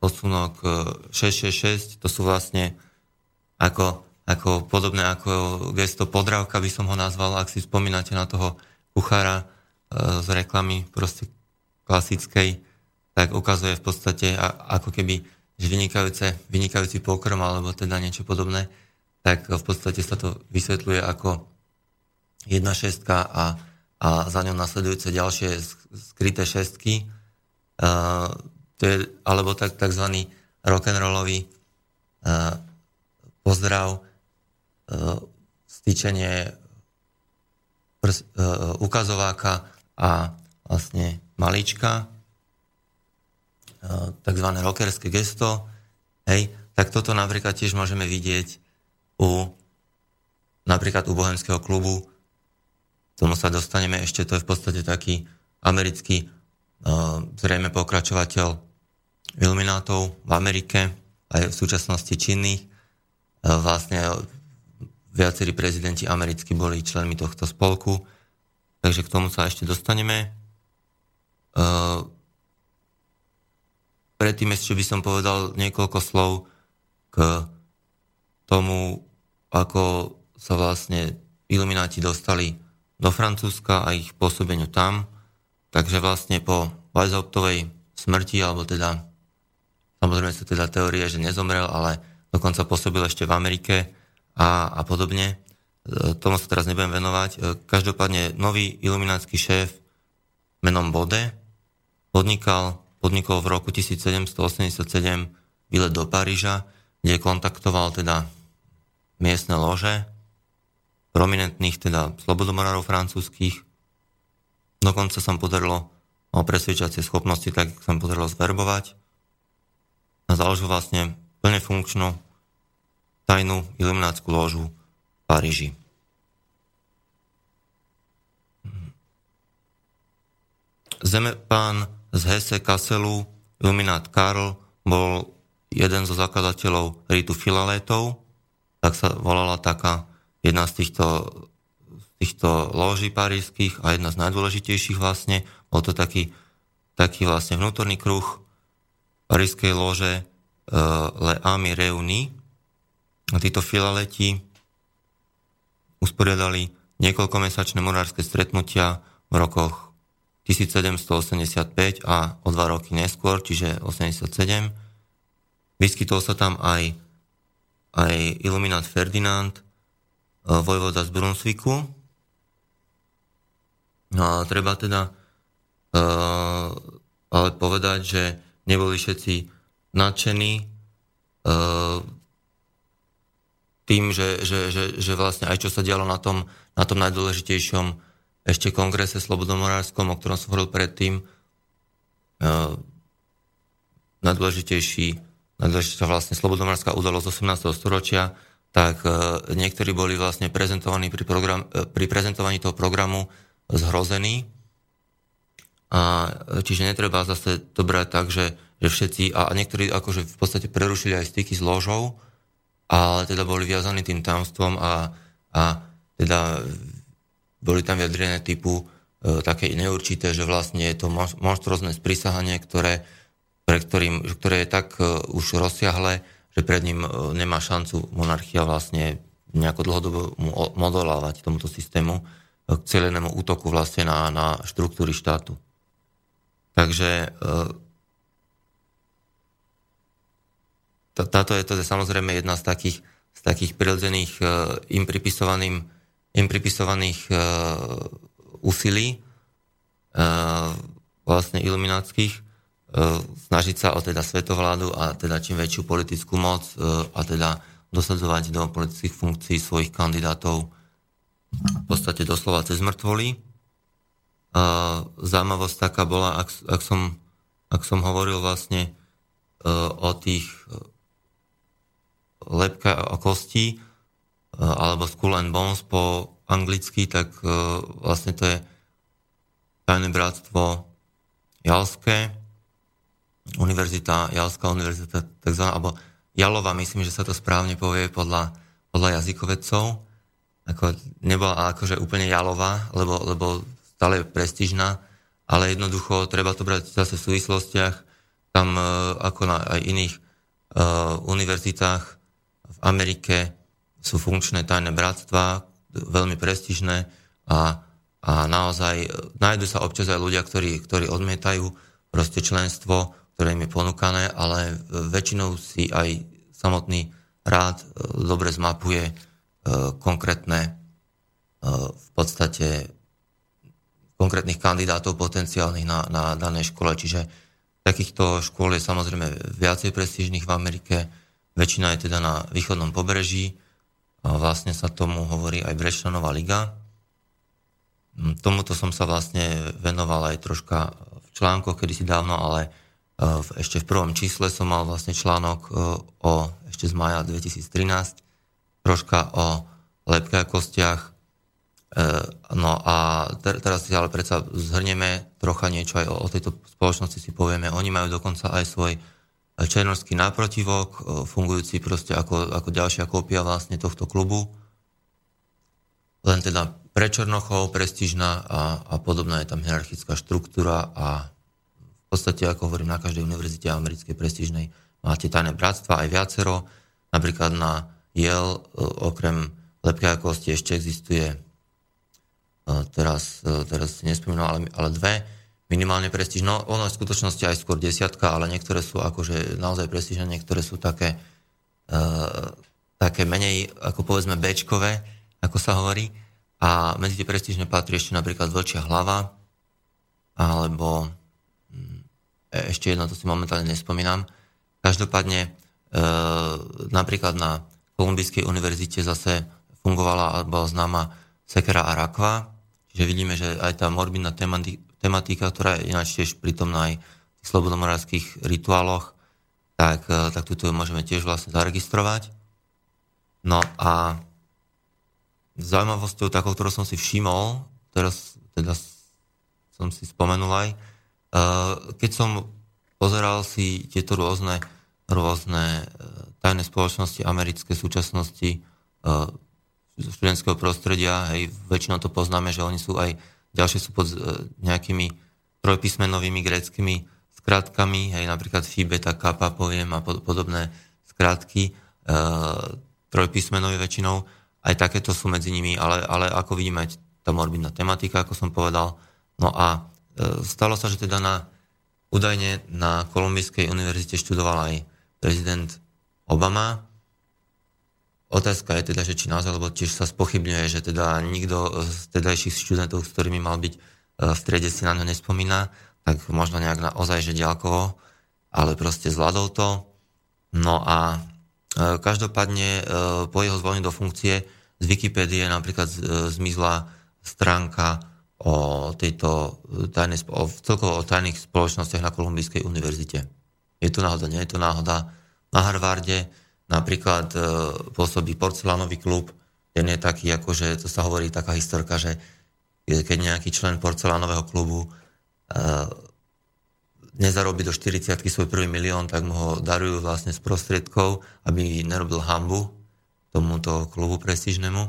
posunok 666, to sú vlastne ako, ako podobné ako gesto podravka by som ho nazval, ak si spomínate na toho kuchára z reklamy proste klasickej, tak ukazuje v podstate ako keby že vynikajúce, vynikajúci pokrm alebo teda niečo podobné, tak v podstate sa to vysvetľuje ako jedna šestka a, a za ňou nasledujúce ďalšie skryté šestky. To je, alebo tak, tzv. rock'n'rollový uh, pozdrav, uh, stýčenie prs, uh, ukazováka a vlastne malička, tzv. rockerské gesto, hej, tak toto napríklad tiež môžeme vidieť u napríklad u Bohemského klubu, tomu sa dostaneme ešte, to je v podstate taký americký zrejme pokračovateľ iluminátov v Amerike, aj v súčasnosti činných. E, vlastne viacerí prezidenti americkí boli členmi tohto spolku, takže k tomu sa ešte dostaneme. E, predtým ešte by som povedal niekoľko slov k tomu, ako sa vlastne ilumináti dostali do Francúzska a ich pôsobeniu tam. Takže vlastne po Weishauptovej smrti, alebo teda Samozrejme sú teda teórie, že nezomrel, ale dokonca pôsobil ešte v Amerike a, a podobne. E, tomu sa teraz nebudem venovať. E, každopádne nový iluminátsky šéf menom Bode podnikal, podnikol v roku 1787 výlet do Paríža, kde kontaktoval teda miestne lože, prominentných teda slobodomorárov francúzských. Dokonca sa podarilo o presvedčacie schopnosti, tak sa podarilo zverbovať a založil vlastne plne funkčnú tajnú ilumináckú ložu v Paríži. Zemepán z Hesse Kasselu, iluminát Karl, bol jeden zo zakladateľov ritu filalétov, tak sa volala taká jedna z týchto, z týchto loží parížských a jedna z najdôležitejších vlastne. Bol to taký, taký vlastne vnútorný kruh parískej lože, Le Ami Reuni. Títo filaleti usporiadali niekoľkomesačné morárske stretnutia v rokoch 1785 a o dva roky neskôr, čiže 87. Vyskytol sa tam aj, aj iluminát Ferdinand, e, vojvoda z Brunsviku. No treba teda uh, ale povedať, že neboli všetci nadšení uh, tým, že, že, že, že vlastne aj čo sa dialo na tom, na tom najdôležitejšom ešte kongrese slobodomorárskom, o ktorom som hovoril predtým, uh, najdôležitejší, najdôležitejšia vlastne slobodomorárska udalosť 18. storočia, tak uh, niektorí boli vlastne prezentovaní pri, program, pri prezentovaní toho programu zhrození. A čiže netreba zase to brať tak, že, že všetci, a, niektorí akože v podstate prerušili aj styky s ložou, ale teda boli viazaní tým tamstvom a, a teda boli tam vyjadrené typu e, také neurčité, že vlastne je to monstrozné sprísahanie, ktoré, pre ktorým, ktoré je tak e, už rozsiahle, že pred ním e, nemá šancu monarchia vlastne nejako dlhodobo modolávať tomuto systému k celenému útoku vlastne na, na štruktúry štátu. Takže e, táto je je samozrejme jedna z takých, z takých prirodzených e, im pripisovaným, im pripisovaných e, úsilí vlastne iluminátskych snažiť sa o teda svetovládu a teda čím väčšiu politickú moc a teda dosadzovať do politických funkcií svojich kandidátov v podstate doslova cez mŕtvoly. Zaujímavosť taká bola, ak, ak, som, ak som hovoril vlastne uh, o tých uh, lepka a kostí, uh, alebo Skull and Bones po anglicky, tak vlastne to je tajné bratstvo Jalské, univerzita, Jalská univerzita, takzvaná, alebo Jalova, myslím, že sa to správne povie podľa, podľa jazykovedcov. Ako nebola akože úplne jalová, lebo, lebo stále prestížna, ale jednoducho treba to brať zase v súvislostiach. Tam e, ako na aj iných uh, univerzitách v Amerike sú funkčné tajné bratstva, veľmi prestížne a, a naozaj e, nájdu sa občas aj ľudia, ktorí, ktorí odmietajú proste členstvo, ktoré im je ponúkané, ale väčšinou si aj samotný rád dobre zmapuje E, konkrétne e, v podstate konkrétnych kandidátov potenciálnych na, na danej škole. Čiže takýchto škôl je samozrejme viacej prestížnych v Amerike, väčšina je teda na východnom pobreží, a vlastne sa tomu hovorí aj Brešľanová liga. Mm, tomuto som sa vlastne venoval aj troška v článkoch kedysi dávno, ale e, ešte v prvom čísle som mal vlastne článok o, ešte z maja 2013, troška o lepke a kostiach. E, no a teraz si ale predsa zhrnieme trocha niečo aj o, o tejto spoločnosti si povieme. Oni majú dokonca aj svoj černorský náprotivok, e, fungujúci proste ako, ako ďalšia kópia vlastne tohto klubu. Len teda pre Černochov, prestížna a, a podobná je tam hierarchická štruktúra a v podstate, ako hovorím, na každej univerzite americkej prestížnej máte tajné bratstva aj viacero. Napríklad na Jel, e, okrem lepkej kosti ešte existuje e, teraz, e, teraz si nespomínam, ale, ale dve minimálne prestíž. No ono je v skutočnosti aj skôr desiatka, ale niektoré sú akože naozaj prestížne, niektoré sú také, uh, také menej, ako povedzme Bčkové, ako sa hovorí. A medzi tie prestížne patrí ešte napríklad Vlčia hlava, alebo hm, ešte jedno, to si momentálne nespomínam. Každopádne uh, napríklad na Kolumbijskej univerzite zase fungovala alebo známa sekera a rakva. Čiže vidíme, že aj tá morbidná tematika, ktorá je ináč tiež prítomná aj v slobodomorárských rituáloch, tak, eh, tak túto môžeme tiež vlastne zaregistrovať. No a zaujímavosťou takou, ktorú som si všimol, teraz teda som si spomenul aj, eh, keď som pozeral si tieto rôzne, rôzne eh, tajné spoločnosti americké súčasnosti študentského prostredia, hej, väčšinou to poznáme, že oni sú aj, ďalšie sú pod uh, nejakými trojpísmenovými gréckými skratkami, hej, napríklad phi, beta, kappa poviem a pod, podobné skratky, e, trojpísmenové väčšinou, aj takéto sú medzi nimi, ale, ale ako vidíme, aj tá morbidná tematika, ako som povedal. No a e, stalo sa, že teda na, údajne na Kolumbijskej univerzite študoval aj prezident Obama. Otázka je teda, že či naozaj, lebo tiež sa spochybňuje, že teda nikto z tedajších študentov, s ktorými mal byť e, v strede si na ňo nespomína, tak možno nejak naozaj, že ďalkovo, ale proste zvládol to. No a e, každopádne e, po jeho zvolení do funkcie z Wikipédie napríklad zmizla stránka o tejto tajnej, o, celkovo o tajných spoločnostiach na Kolumbijskej univerzite. Je to náhoda, nie je to náhoda. Na Harvarde napríklad e, pôsobí porcelánový klub, ten je taký, akože to sa hovorí taká historka, že keď nejaký člen porcelánového klubu e, nezarobí do 40 svoj prvý milión, tak mu ho darujú vlastne z prostriedkov, aby nerobil hambu tomuto klubu prestížnemu.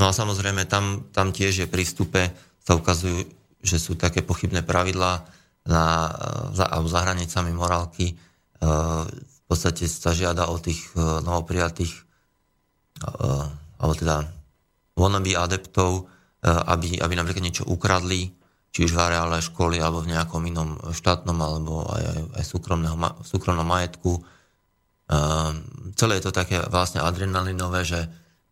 No a samozrejme, tam, tam tiež je pri vstupe, sa ukazujú, že sú také pochybné pravidlá na, za, za hranicami morálky. E, v podstate sa žiada o tých e, novoprijatých e, alebo teda wannabe adeptov, aby, aby napríklad niečo ukradli, či už v areále školy alebo v nejakom inom štátnom alebo aj, aj, aj súkromnom majetku. Celé je to také vlastne adrenalinové, že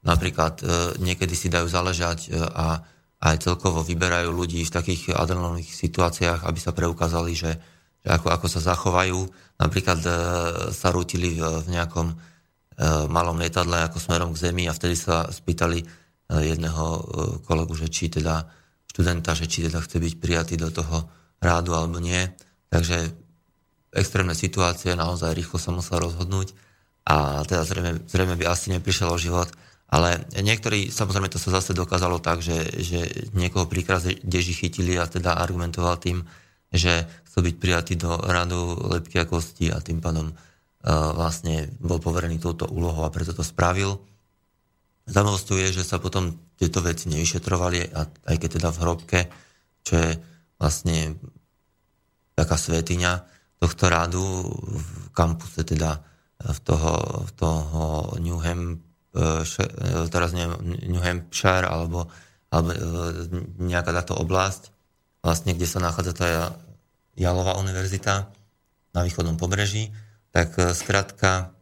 napríklad niekedy si dajú záležať a aj celkovo vyberajú ľudí v takých adrenalinových situáciách, aby sa preukázali, že ako, ako sa zachovajú. Napríklad uh, sa rútili v, nejakom uh, malom lietadle ako smerom k Zemi a vtedy sa spýtali uh, jedného uh, kolegu, že či teda študenta, že či teda chce byť prijatý do toho rádu alebo nie. Takže extrémne situácie, naozaj rýchlo sa musel rozhodnúť a teda zrejme, zrejme by asi neprišiel o život. Ale niektorí, samozrejme to sa zase dokázalo tak, že, že niekoho pri deži chytili a teda argumentoval tým, že chcel byť prijatý do radu lepky a kosti a tým pádom uh, vlastne bol poverený touto úlohou a preto to spravil. Zaujímavosťou je, že sa potom tieto veci nevyšetrovali, aj keď teda v hrobke, čo je vlastne taká svetiňa tohto rádu v kampuse, teda v toho, v toho New Hampshire, teraz neviem, New Hampshire alebo, alebo nejaká táto oblasť, vlastne, kde sa nachádza tá Jalová univerzita na východnom pobreží, tak skrátka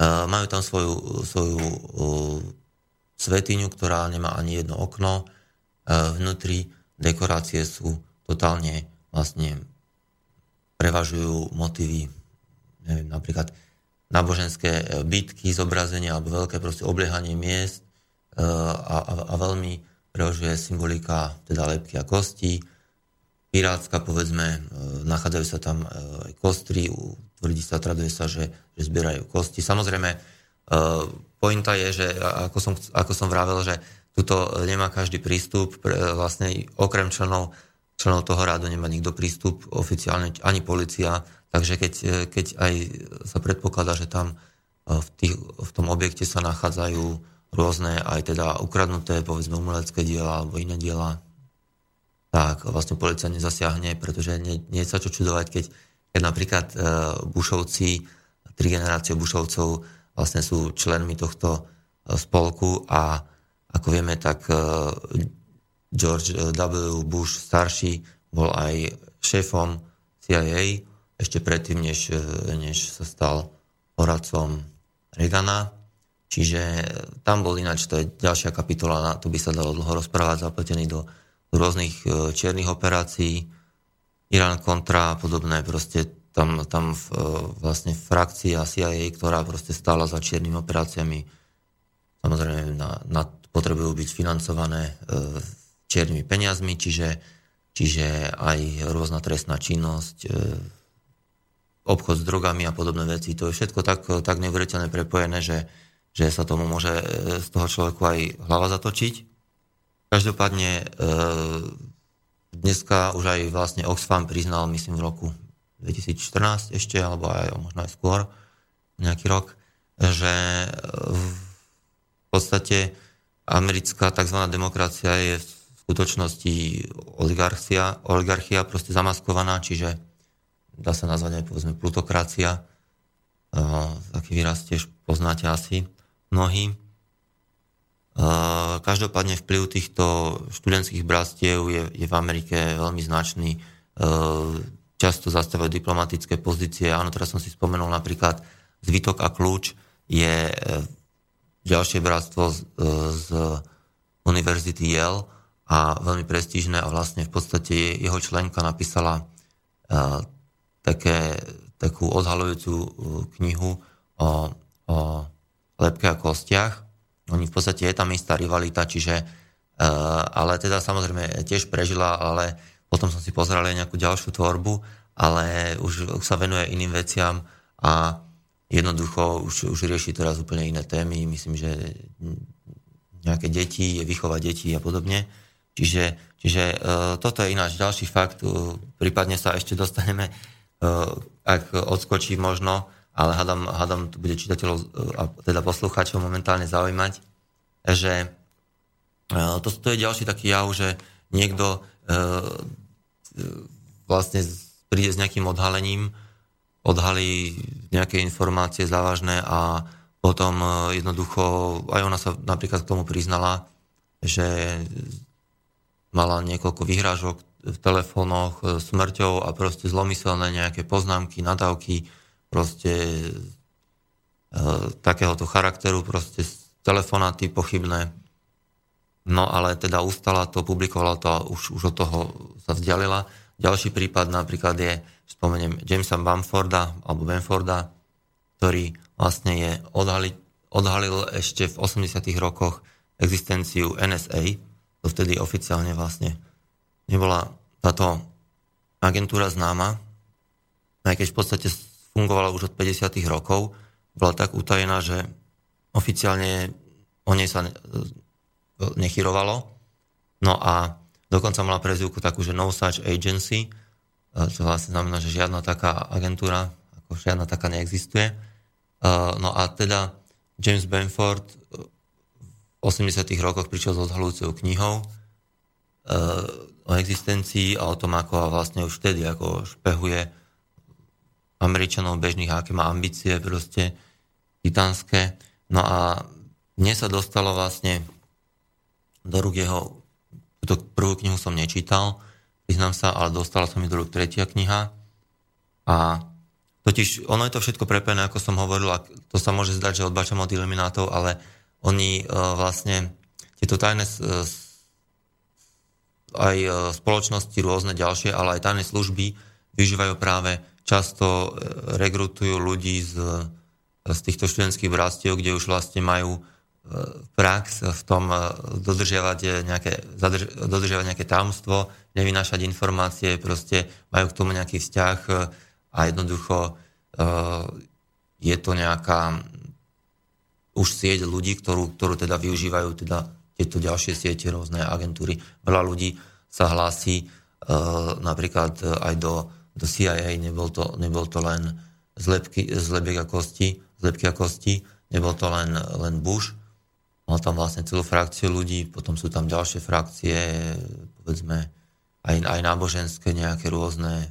majú tam svoju, svoju svetiňu, ktorá nemá ani jedno okno. Vnútri dekorácie sú totálne vlastne prevažujú motivy, neviem, napríklad náboženské bytky, zobrazenia alebo veľké proste obliehanie miest a, a, a veľmi prevažuje symbolika teda lepky a kosti. Pirátska, povedzme, nachádzajú sa tam aj kostry, tvrdí sa, traduje sa, že, že zbierajú kosti. Samozrejme, uh, pointa je, že ako som, ako som vravel, že tuto nemá každý prístup, vlastne okrem členov, členov toho rádu nemá nikto prístup oficiálne, ani policia, takže keď, keď aj sa predpokladá, že tam v, tých, v tom objekte sa nachádzajú rôzne aj teda ukradnuté, povedzme, umelecké diela alebo iné diela, tak vlastne policia nezasiahne, pretože nie, nie sa čo čudovať, keď keď napríklad e, Bušovci, tri generácie Bušovcov vlastne sú členmi tohto e, spolku a ako vieme, tak e, George W. Bush starší bol aj šéfom CIA ešte predtým, než, než sa stal poradcom Reagana. Čiže tam bol ináč, to je ďalšia kapitola, na to by sa dalo dlho rozprávať, zapletený do, rôznych čiernych operácií, Irán kontra a podobné, proste tam, tam v, vlastne frakcia CIA, ktorá proste stála za čiernymi operáciami, samozrejme na, na, potrebujú byť financované e, čiernymi peniazmi, čiže, čiže aj rôzna trestná činnosť, e, obchod s drogami a podobné veci. To je všetko tak, tak neuveriteľne prepojené, že, že sa tomu môže e, z toho človeku aj hlava zatočiť. Každopádne e, Dneska už aj vlastne Oxfam priznal, myslím v roku 2014 ešte, alebo aj možno aj skôr, nejaký rok, že v podstate americká tzv. demokracia je v skutočnosti oligarchia, oligarchia proste zamaskovaná, čiže dá sa nazvať aj povedzme plutokracia, taký výraz tiež poznáte asi mnohí. Každopádne vplyv týchto študentských bratstiev je, je v Amerike veľmi značný. Často zastávajú diplomatické pozície. Áno, teraz som si spomenul napríklad Zvitok a kľúč je e, ďalšie bratstvo z, e, z Univerzity Yale a veľmi prestížne a vlastne v podstate jeho členka napísala také, takú odhalujúcu knihu o, o lepke a kostiach oni v podstate je tam istá rivalita, čiže, uh, ale teda samozrejme tiež prežila, ale potom som si pozeral aj nejakú ďalšiu tvorbu, ale už, sa venuje iným veciam a jednoducho už, už rieši teraz úplne iné témy. Myslím, že nejaké deti, vychovať deti a podobne. Čiže, čiže uh, toto je ináč ďalší fakt. Prípadne sa ešte dostaneme, uh, ak odskočí možno, ale hádam, hádam to bude čitateľov e, a teda poslucháčov momentálne zaujímať, že e, to, to je ďalší taký jav, že niekto e, vlastne príde s nejakým odhalením, odhalí nejaké informácie závažné a potom jednoducho, aj ona sa napríklad k tomu priznala, že mala niekoľko vyhrážok v telefónoch smrťou a proste zlomyselné nejaké poznámky, nadávky, proste e, takéhoto charakteru, proste telefonáty pochybné. No ale teda ustala to, publikovala to a už, už od toho sa vzdialila. Ďalší prípad napríklad je, spomeniem Jamesa Bamforda, alebo Benforda, ktorý vlastne je odhalil, odhalil ešte v 80 rokoch existenciu NSA, to vtedy oficiálne vlastne nebola táto agentúra známa, aj keď v podstate fungovala už od 50. rokov, bola tak utajená, že oficiálne o nej sa nechyrovalo. No a dokonca mala prezivku takú, že no such agency, čo vlastne znamená, že žiadna taká agentúra, ako žiadna taká neexistuje. No a teda James Benford v 80. rokoch prišiel s odhalujúcou knihou o existencii a o tom, ako vlastne už vtedy ako špehuje Američanov bežných, aké má ambície proste titánske. No a mne sa dostalo vlastne do rúk jeho, túto prvú knihu som nečítal, priznám sa, ale dostala sa mi do rúk tretia kniha a totiž ono je to všetko prepené, ako som hovoril, a to sa môže zdať, že odbačam od eliminátov, ale oni uh, vlastne tieto tajné uh, aj uh, spoločnosti rôzne ďalšie, ale aj tajné služby využívajú práve často e, rekrutujú ľudí z, z týchto študentských brastiev, kde už vlastne majú e, prax v tom e, dodržiavať nejaké, zadrž, dodržiavať nejaké tajomstvo, nevynášať informácie, proste majú k tomu nejaký vzťah a jednoducho je to nejaká už sieť ľudí, ktorú, ktorú teda využívajú teda tieto ďalšie siete, rôzne agentúry. Veľa ľudí sa hlási napríklad aj do do CIA, nebol to, nebol to len zlepky, a kosti, zlepky a kosti, nebol to len, len Bush, mal tam vlastne celú frakciu ľudí, potom sú tam ďalšie frakcie, povedzme, aj, aj náboženské nejaké rôzne,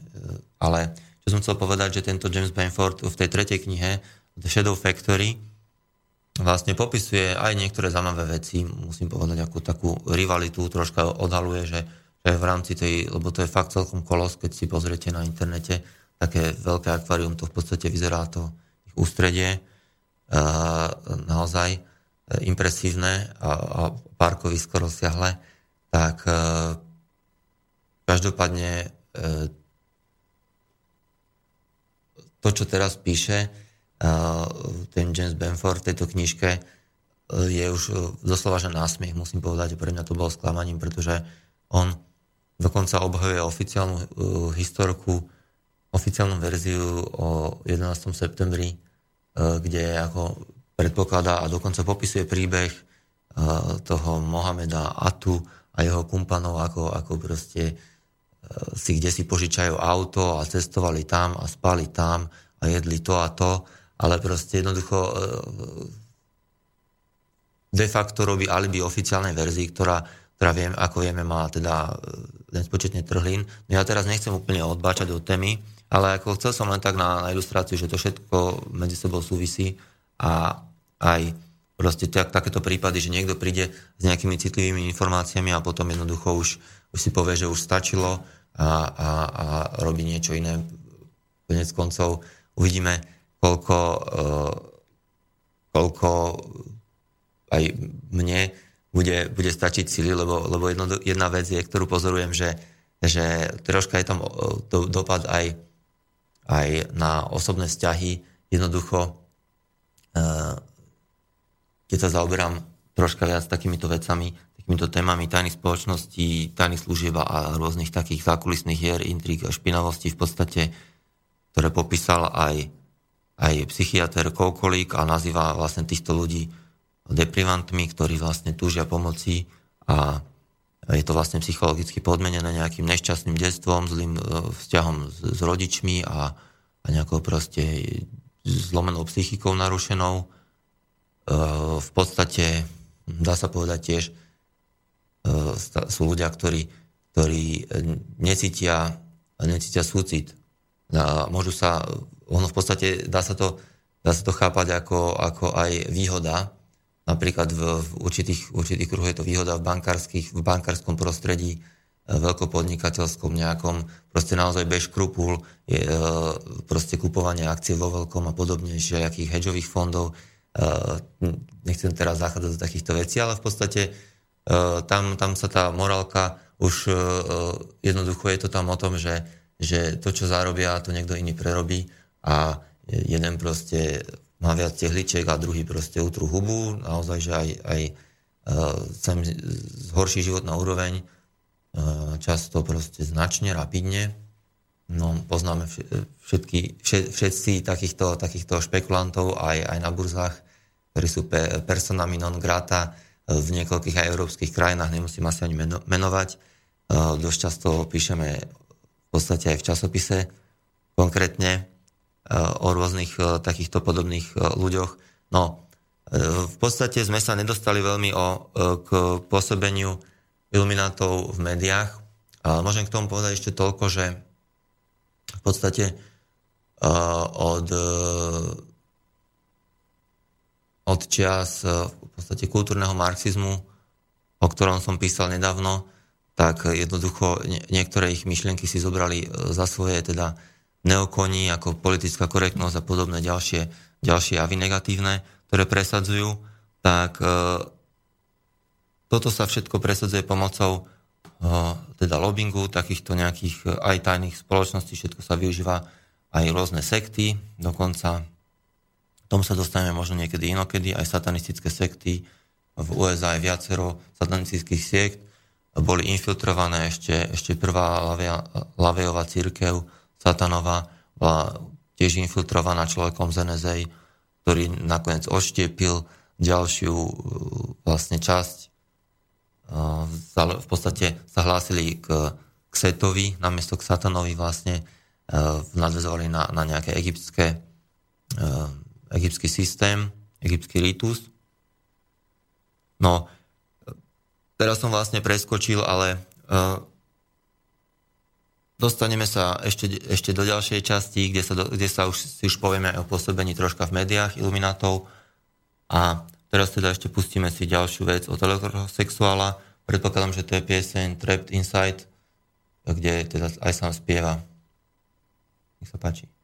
ale čo som chcel povedať, že tento James Benford v tej tretej knihe The Shadow Factory vlastne popisuje aj niektoré zaujímavé veci, musím povedať, ako takú rivalitu, troška odhaluje, že že v rámci tej, lebo to je fakt celkom kolos, keď si pozriete na internete, také veľké akvárium, to v podstate vyzerá to ich ústredie, naozaj e, impresívne a, a parkovisko rozsiahle, tak e, každopádne to, čo teraz píše ten James Benford v tejto knižke, je už doslova, že násmiech, musím povedať, pre mňa to bolo sklamaním, pretože on dokonca obhajuje oficiálnu uh, historku, oficiálnu verziu o 11. septembri, uh, kde ako predpokladá a dokonca popisuje príbeh uh, toho Mohameda Atu a jeho kumpanov, ako, ako proste uh, si kde si požičajú auto a cestovali tam a spali tam a jedli to a to, ale proste jednoducho uh, de facto robí alibi oficiálnej verzii, ktorá ktorá viem, ako vieme, má teda e, len spočetne trhlín. No ja teraz nechcem úplne odbáčať od témy, Ale ako chcel som len tak na, na ilustráciu, že to všetko medzi sebou súvisí a aj proste tak, takéto prípady, že niekto príde s nejakými citlivými informáciami a potom jednoducho už, už si povie, že už stačilo a, a, a robí niečo iné. Konec koncov uvidíme, koľko, uh, koľko aj mne bude, bude stačiť sily, lebo, lebo jedno, jedna vec je, ktorú pozorujem, že, že troška je tam do, dopad aj aj na osobné vzťahy. Jednoducho, eh, keď sa zaoberám troška viac takýmito vecami, takýmito témami tajných spoločností, tajných služieb a rôznych takých zákulisných hier, intrík a špinavosti v podstate, ktoré popísal aj, aj psychiatr Koukolík a nazýva vlastne týchto ľudí deprivantmi, ktorí vlastne túžia pomoci a je to vlastne psychologicky podmenené nejakým nešťastným detstvom, zlým e, vzťahom s, rodičmi a, a nejakou proste zlomenou psychikou narušenou. E, v podstate, dá sa povedať tiež, e, sú ľudia, ktorí, ktorí necítia, necítia súcit. Môžu sa, ono v podstate dá sa to, dá sa to chápať ako, ako aj výhoda, Napríklad v, v určitých, určitých kruhoch je to výhoda v, bankárskych, v bankárskom prostredí, e, veľkopodnikateľskom nejakom, proste naozaj bez škrupul, je, e, proste kupovanie akcie vo veľkom a podobne, akých hedžových fondov. E, nechcem teraz zachádzať do takýchto vecí, ale v podstate tam, tam sa tá morálka už jednoducho je to tam o tom, že, že to, čo zarobia, to niekto iný prerobí a jeden proste má viac tehličiek a druhý proste utru hubu, naozaj, že aj, aj chcem zhorší život na úroveň, často proste značne, rapidne. No, poznáme všetky, všetci takýchto, takýchto špekulantov aj, aj na burzách, ktorí sú pe, personami non grata v niekoľkých aj európskych krajinách, nemusím asi ani meno, menovať. Dosť často píšeme v podstate aj v časopise konkrétne o rôznych e, takýchto podobných e, ľuďoch. No, e, v podstate sme sa nedostali veľmi o, k pôsobeniu iluminátov v médiách. A môžem k tomu povedať ešte toľko, že v podstate od, od čias v podstate kultúrneho marxizmu, o ktorom som písal nedávno, tak jednoducho niektoré ich myšlienky si zobrali za svoje teda neokoní ako politická korektnosť a podobné ďalšie, ďalšie javy negatívne, ktoré presadzujú, tak e, toto sa všetko presadzuje pomocou e, teda lobbingu, takýchto nejakých e, aj tajných spoločností, všetko sa využíva aj rôzne sekty, dokonca tom sa dostaneme možno niekedy inokedy, aj satanistické sekty, v USA aj viacero satanistických sekt, boli infiltrované. Ešte, ešte prvá Lavejová církev, Satanova bola tiež infiltrovaná človekom z NSA, ktorý nakoniec odštiepil ďalšiu e, vlastne časť. E, v podstate sa hlásili k, k Setovi, namiesto k Satanovi vlastne e, nadvezovali na, na nejaké egyptské, egyptský systém, egyptský ritus. No, teraz som vlastne preskočil, ale Dostaneme sa ešte, ešte do ďalšej časti, kde sa, do, kde sa už, si už povieme o pôsobení troška v médiách iluminátov. A teraz teda ešte pustíme si ďalšiu vec od elektrosexuála. Predpokladám, že to je pieseň Trapped Inside, kde teda aj sám spieva. Nech sa páči.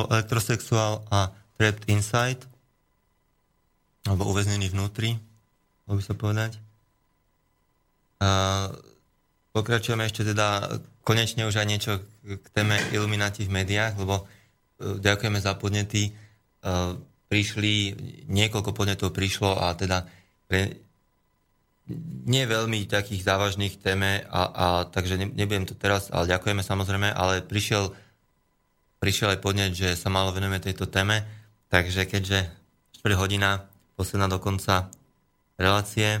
Bol Electrosexual a Trapped Inside, alebo uväznený vnútri, mohol by sa povedať. A pokračujeme ešte teda konečne už aj niečo k téme Illuminati v médiách, lebo e, ďakujeme za podnety. E, prišli, niekoľko podnetov prišlo a teda pre, nie veľmi takých závažných téme, a, a takže ne, nebudem to teraz, ale ďakujeme samozrejme, ale prišiel, prišiel aj podnet, že sa malo venujeme tejto téme, takže keďže 4 hodina, posledná do konca relácie,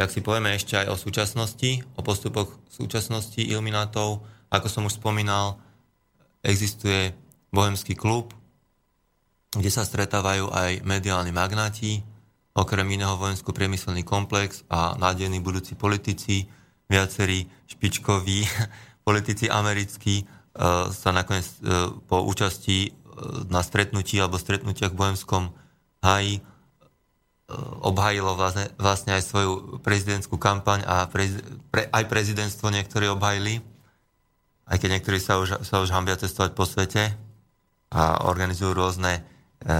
tak si povieme ešte aj o súčasnosti, o postupoch súčasnosti iluminátov. Ako som už spomínal, existuje bohemský klub, kde sa stretávajú aj mediálni magnáti, okrem iného vojensko-priemyselný komplex a nádejní budúci politici, viacerí špičkoví politici americkí sa nakoniec e, po účasti e, na stretnutí alebo stretnutiach v Bohemskom háji obhajilo vlastne, vlastne aj svoju prezidentskú kampaň a prez, pre, aj prezidentstvo niektorí obhajili, aj keď niektorí sa už, sa už hambia cestovať po svete a organizujú rôzne e,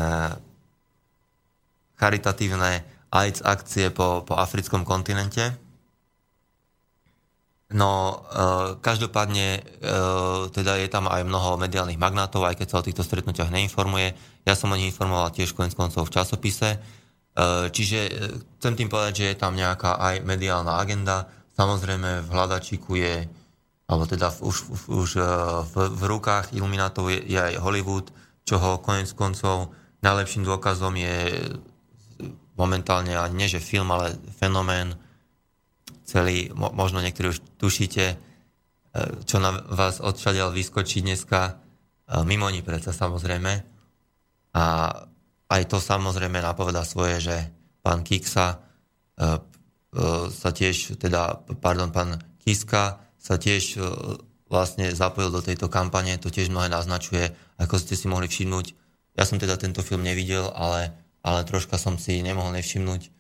charitatívne AIDS akcie po, po africkom kontinente. No, e, každopádne e, teda je tam aj mnoho mediálnych magnátov, aj keď sa o týchto stretnutiach neinformuje. Ja som o nich informoval tiež konec koncov v časopise. E, čiže chcem tým povedať, že je tam nejaká aj mediálna agenda. Samozrejme v hľadačiku je, alebo teda v, už, už v, v rukách iluminátov je, je aj Hollywood, čoho konec koncov najlepším dôkazom je momentálne ani nie že film, ale fenomén mo, možno niektorí už tušíte, čo na vás odšadiaľ vyskočí dneska, mimo ní predsa samozrejme. A aj to samozrejme napovedá svoje, že pán Kiksa e, e, sa tiež, teda, pardon, pán Kiska sa tiež e, vlastne zapojil do tejto kampane, to tiež mnohé naznačuje, ako ste si mohli všimnúť. Ja som teda tento film nevidel, ale, ale troška som si nemohol nevšimnúť,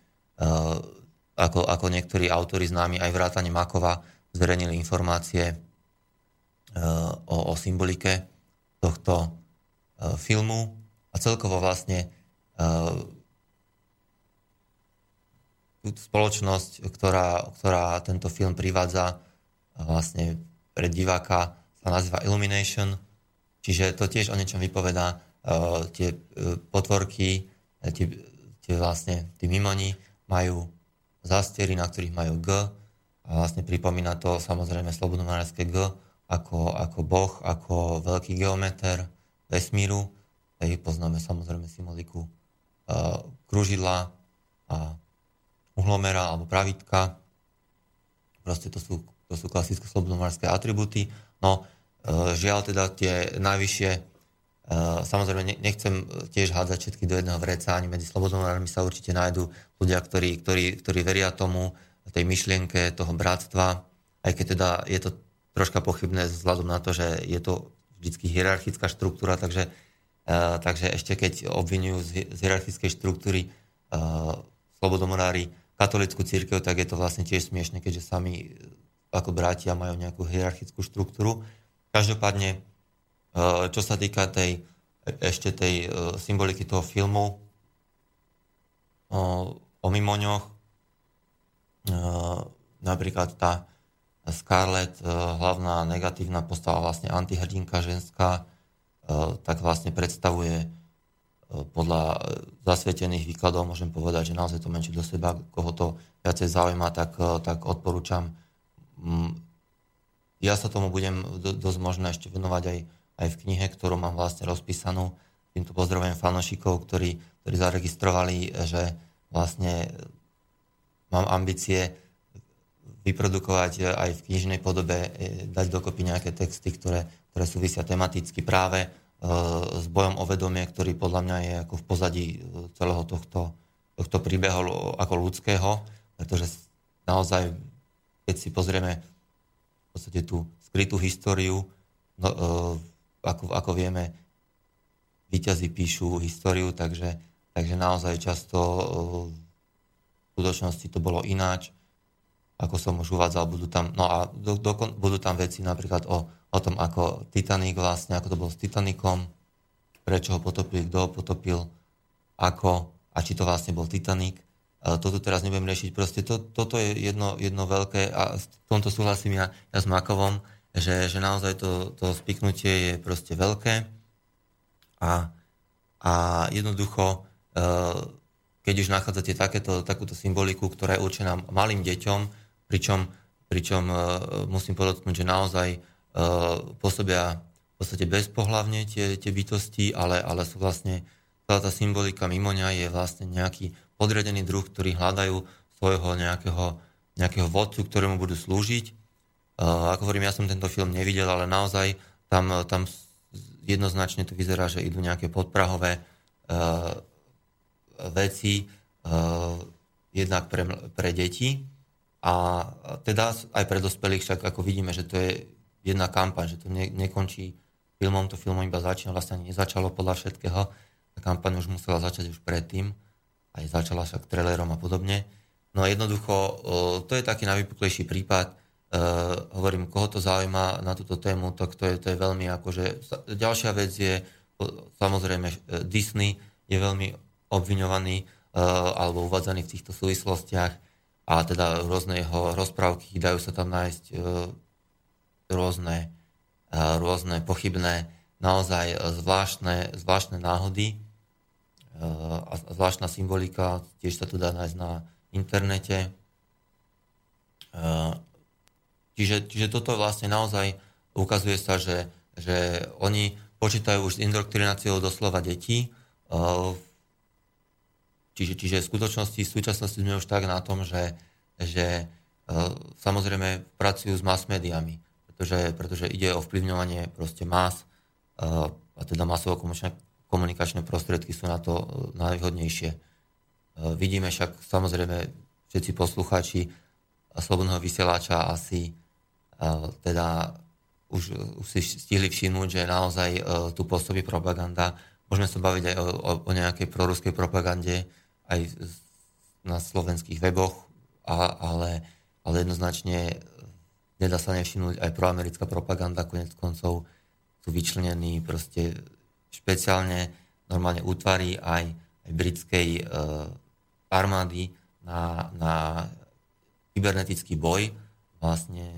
ako, ako niektorí autori známi, aj vrátane Makova, zverejnili informácie o, o symbolike tohto filmu a celkovo vlastne spoločnosť, ktorá, ktorá tento film privádza vlastne pre diváka sa nazýva Illumination, čiže to tiež o niečom vypovedá. Tie potvorky, tie, tie vlastne, tí mimoni majú zastiery, na ktorých majú G a vlastne pripomína to samozrejme slobodnomárske G ako, ako boh, ako veľký geometer vesmíru. Hej, poznáme samozrejme symboliku kružidla a uhlomera alebo pravitka. Proste to sú, to sú klasické slobodnomárske atributy. No, e, žiaľ teda tie najvyššie, samozrejme nechcem tiež hádzať všetky do jedného vreca, ani medzi slobodnomármi sa určite nájdú ľudia, ktorí, ktorí, ktorí veria tomu, tej myšlienke toho bratstva, aj keď teda je to troška pochybné vzhľadom na to, že je to vždy hierarchická štruktúra, takže takže ešte keď obvinujú z, hierarchickej štruktúry slobodomorári katolickú církev, tak je to vlastne tiež smiešne, keďže sami ako bratia majú nejakú hierarchickú štruktúru. Každopádne, čo sa týka tej, ešte tej symboliky toho filmu o mimoňoch, napríklad tá Scarlett, hlavná negatívna postava, vlastne antihrdinka ženská, tak vlastne predstavuje podľa zasvietených výkladov, môžem povedať, že naozaj to menšie do seba, koho to viacej zaujíma, tak, tak odporúčam. Mm, ja sa tomu budem dosť možno ešte venovať aj, aj v knihe, ktorú mám vlastne rozpísanú. Týmto pozdravujem fanošikov, ktorí, ktorí zaregistrovali, že vlastne mám ambície vyprodukovať aj v knižnej podobe, dať dokopy nejaké texty, ktoré ktoré súvisia tematicky práve e, s bojom o vedomie, ktorý podľa mňa je ako v pozadí e, celého tohto, tohto príbehu ako ľudského, pretože naozaj, keď si pozrieme v podstate tú skrytú históriu, no, e, ako, ako vieme, výťazí píšu históriu, takže, takže naozaj často v skutočnosti to bolo ináč ako som už uvádzal, budú tam, no a do, do, budú tam veci napríklad o, o tom, ako Titanic vlastne, ako to bolo s Titanicom, prečo ho potopili, kto ho potopil, ako a či to vlastne bol Titanic. Toto teraz nebudem riešiť. Proste to, toto je jedno, jedno veľké a v tomto súhlasím ja, ja s Makovom, že, že naozaj to, to spiknutie je proste veľké a, a jednoducho uh, keď už nachádzate takéto, takúto symboliku, ktorá je určená malým deťom, pričom, pričom uh, musím podotknúť, že naozaj uh, pôsobia v podstate bezpohlavne tie, tie bytosti, ale, ale sú vlastne celá tá symbolika mimoňa je vlastne nejaký podredený druh, ktorý hľadajú svojho nejakého, nejakého vodcu, ktorému budú slúžiť. Uh, ako hovorím, ja som tento film nevidel, ale naozaj tam, tam jednoznačne to vyzerá, že idú nejaké podprahové uh, veci uh, jednak pre, pre deti a teda aj pre dospelých, však ako vidíme, že to je jedna kampaň, že to ne, nekončí filmom, to filmom iba začína, vlastne nezačalo podľa všetkého, tá kampaň už musela začať už predtým, aj začala však trailerom a podobne. No a jednoducho, to je taký najvypuklejší prípad, Uh, hovorím, koho to zaujíma na túto tému, tak to je, to je veľmi akože... Ďalšia vec je, samozrejme, Disney je veľmi obviňovaný uh, alebo uvádzaný v týchto súvislostiach a teda rôzne jeho rozprávky, dajú sa tam nájsť uh, rôzne, uh, rôzne pochybné, naozaj zvláštne, zvláštne náhody uh, a zvláštna symbolika, tiež sa tu dá nájsť na internete. Uh, čiže, čiže toto vlastne naozaj ukazuje sa, že, že oni počítajú už s indoktrináciou doslova detí, uh, Čiže, čiže v skutočnosti, v súčasnosti sme už tak na tom, že, že uh, samozrejme pracujú s mass médiami, pretože, pretože ide o vplyvňovanie proste más uh, a teda masovo komunikačné prostriedky sú na to najvhodnejšie. Vidíme však samozrejme všetci poslucháči Slobodného vysielača asi teda už, už si stihli všimnúť, že naozaj uh, tu pôsobí propaganda. Môžeme sa baviť aj o, o, o nejakej proruskej propagande, aj na slovenských weboch, a, ale, ale jednoznačne nedá sa nevšimnúť aj proamerická propaganda, konec koncov sú vyčlenení proste špeciálne normálne útvary aj, aj britskej e, armády na, na kybernetický boj vlastne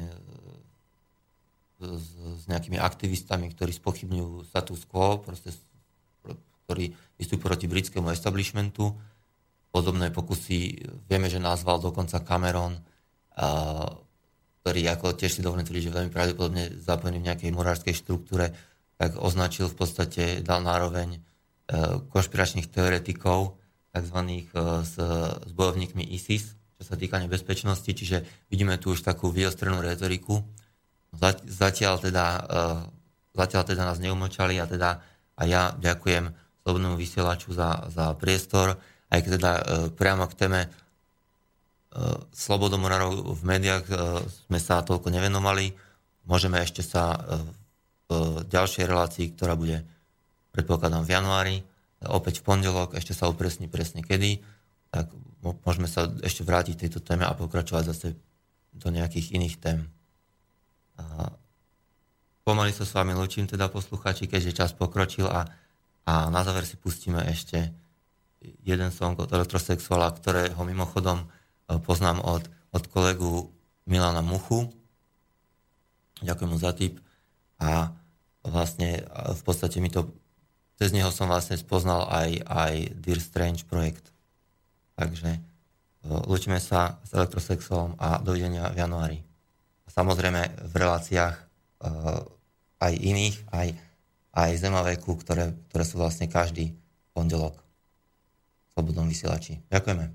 s, s nejakými aktivistami, ktorí spochybňujú status quo, proste, ktorí vystupujú proti britskému establishmentu podobné pokusy, vieme, že nazval dokonca Cameron, ktorý ako tiež si dovolím tvrdiť, že veľmi pravdepodobne zapojený v nejakej morárskej štruktúre, tak označil v podstate, dal nároveň e, konšpiračných teoretikov, tzv. E, s, s bojovníkmi ISIS, čo sa týka nebezpečnosti, čiže vidíme tu už takú vyostrenú retoriku. Zatiaľ teda, e, zatiaľ teda nás neumočali a teda a ja ďakujem slobodnému vysielaču za, za priestor aj keď teda e, priamo k téme e, slobodomorárov v médiách sme sa toľko nevenovali. Môžeme ešte sa v ďalšej relácii, ktorá bude predpokladám v januári, opäť v pondelok, ešte sa upresní presne kedy, tak môžeme sa ešte vrátiť tejto téme a pokračovať zase do nejakých iných tém. Pomaly sa s vami lučím teda posluchači, keďže čas pokročil a, a na záver si pustíme ešte jeden song od Elektrosexuala, ktorého mimochodom e, poznám od, od kolegu Milana Muchu. Ďakujem mu za tip. A vlastne v podstate mi to, cez neho som vlastne spoznal aj, aj Dear Strange projekt. Takže e, sa s Elektrosexuálom a dovidenia v januári. Samozrejme v reláciách e, aj iných, aj, aj zemaveku, ktoré, ktoré sú vlastne každý pondelok. Slobodnom vysielači. Ďakujeme.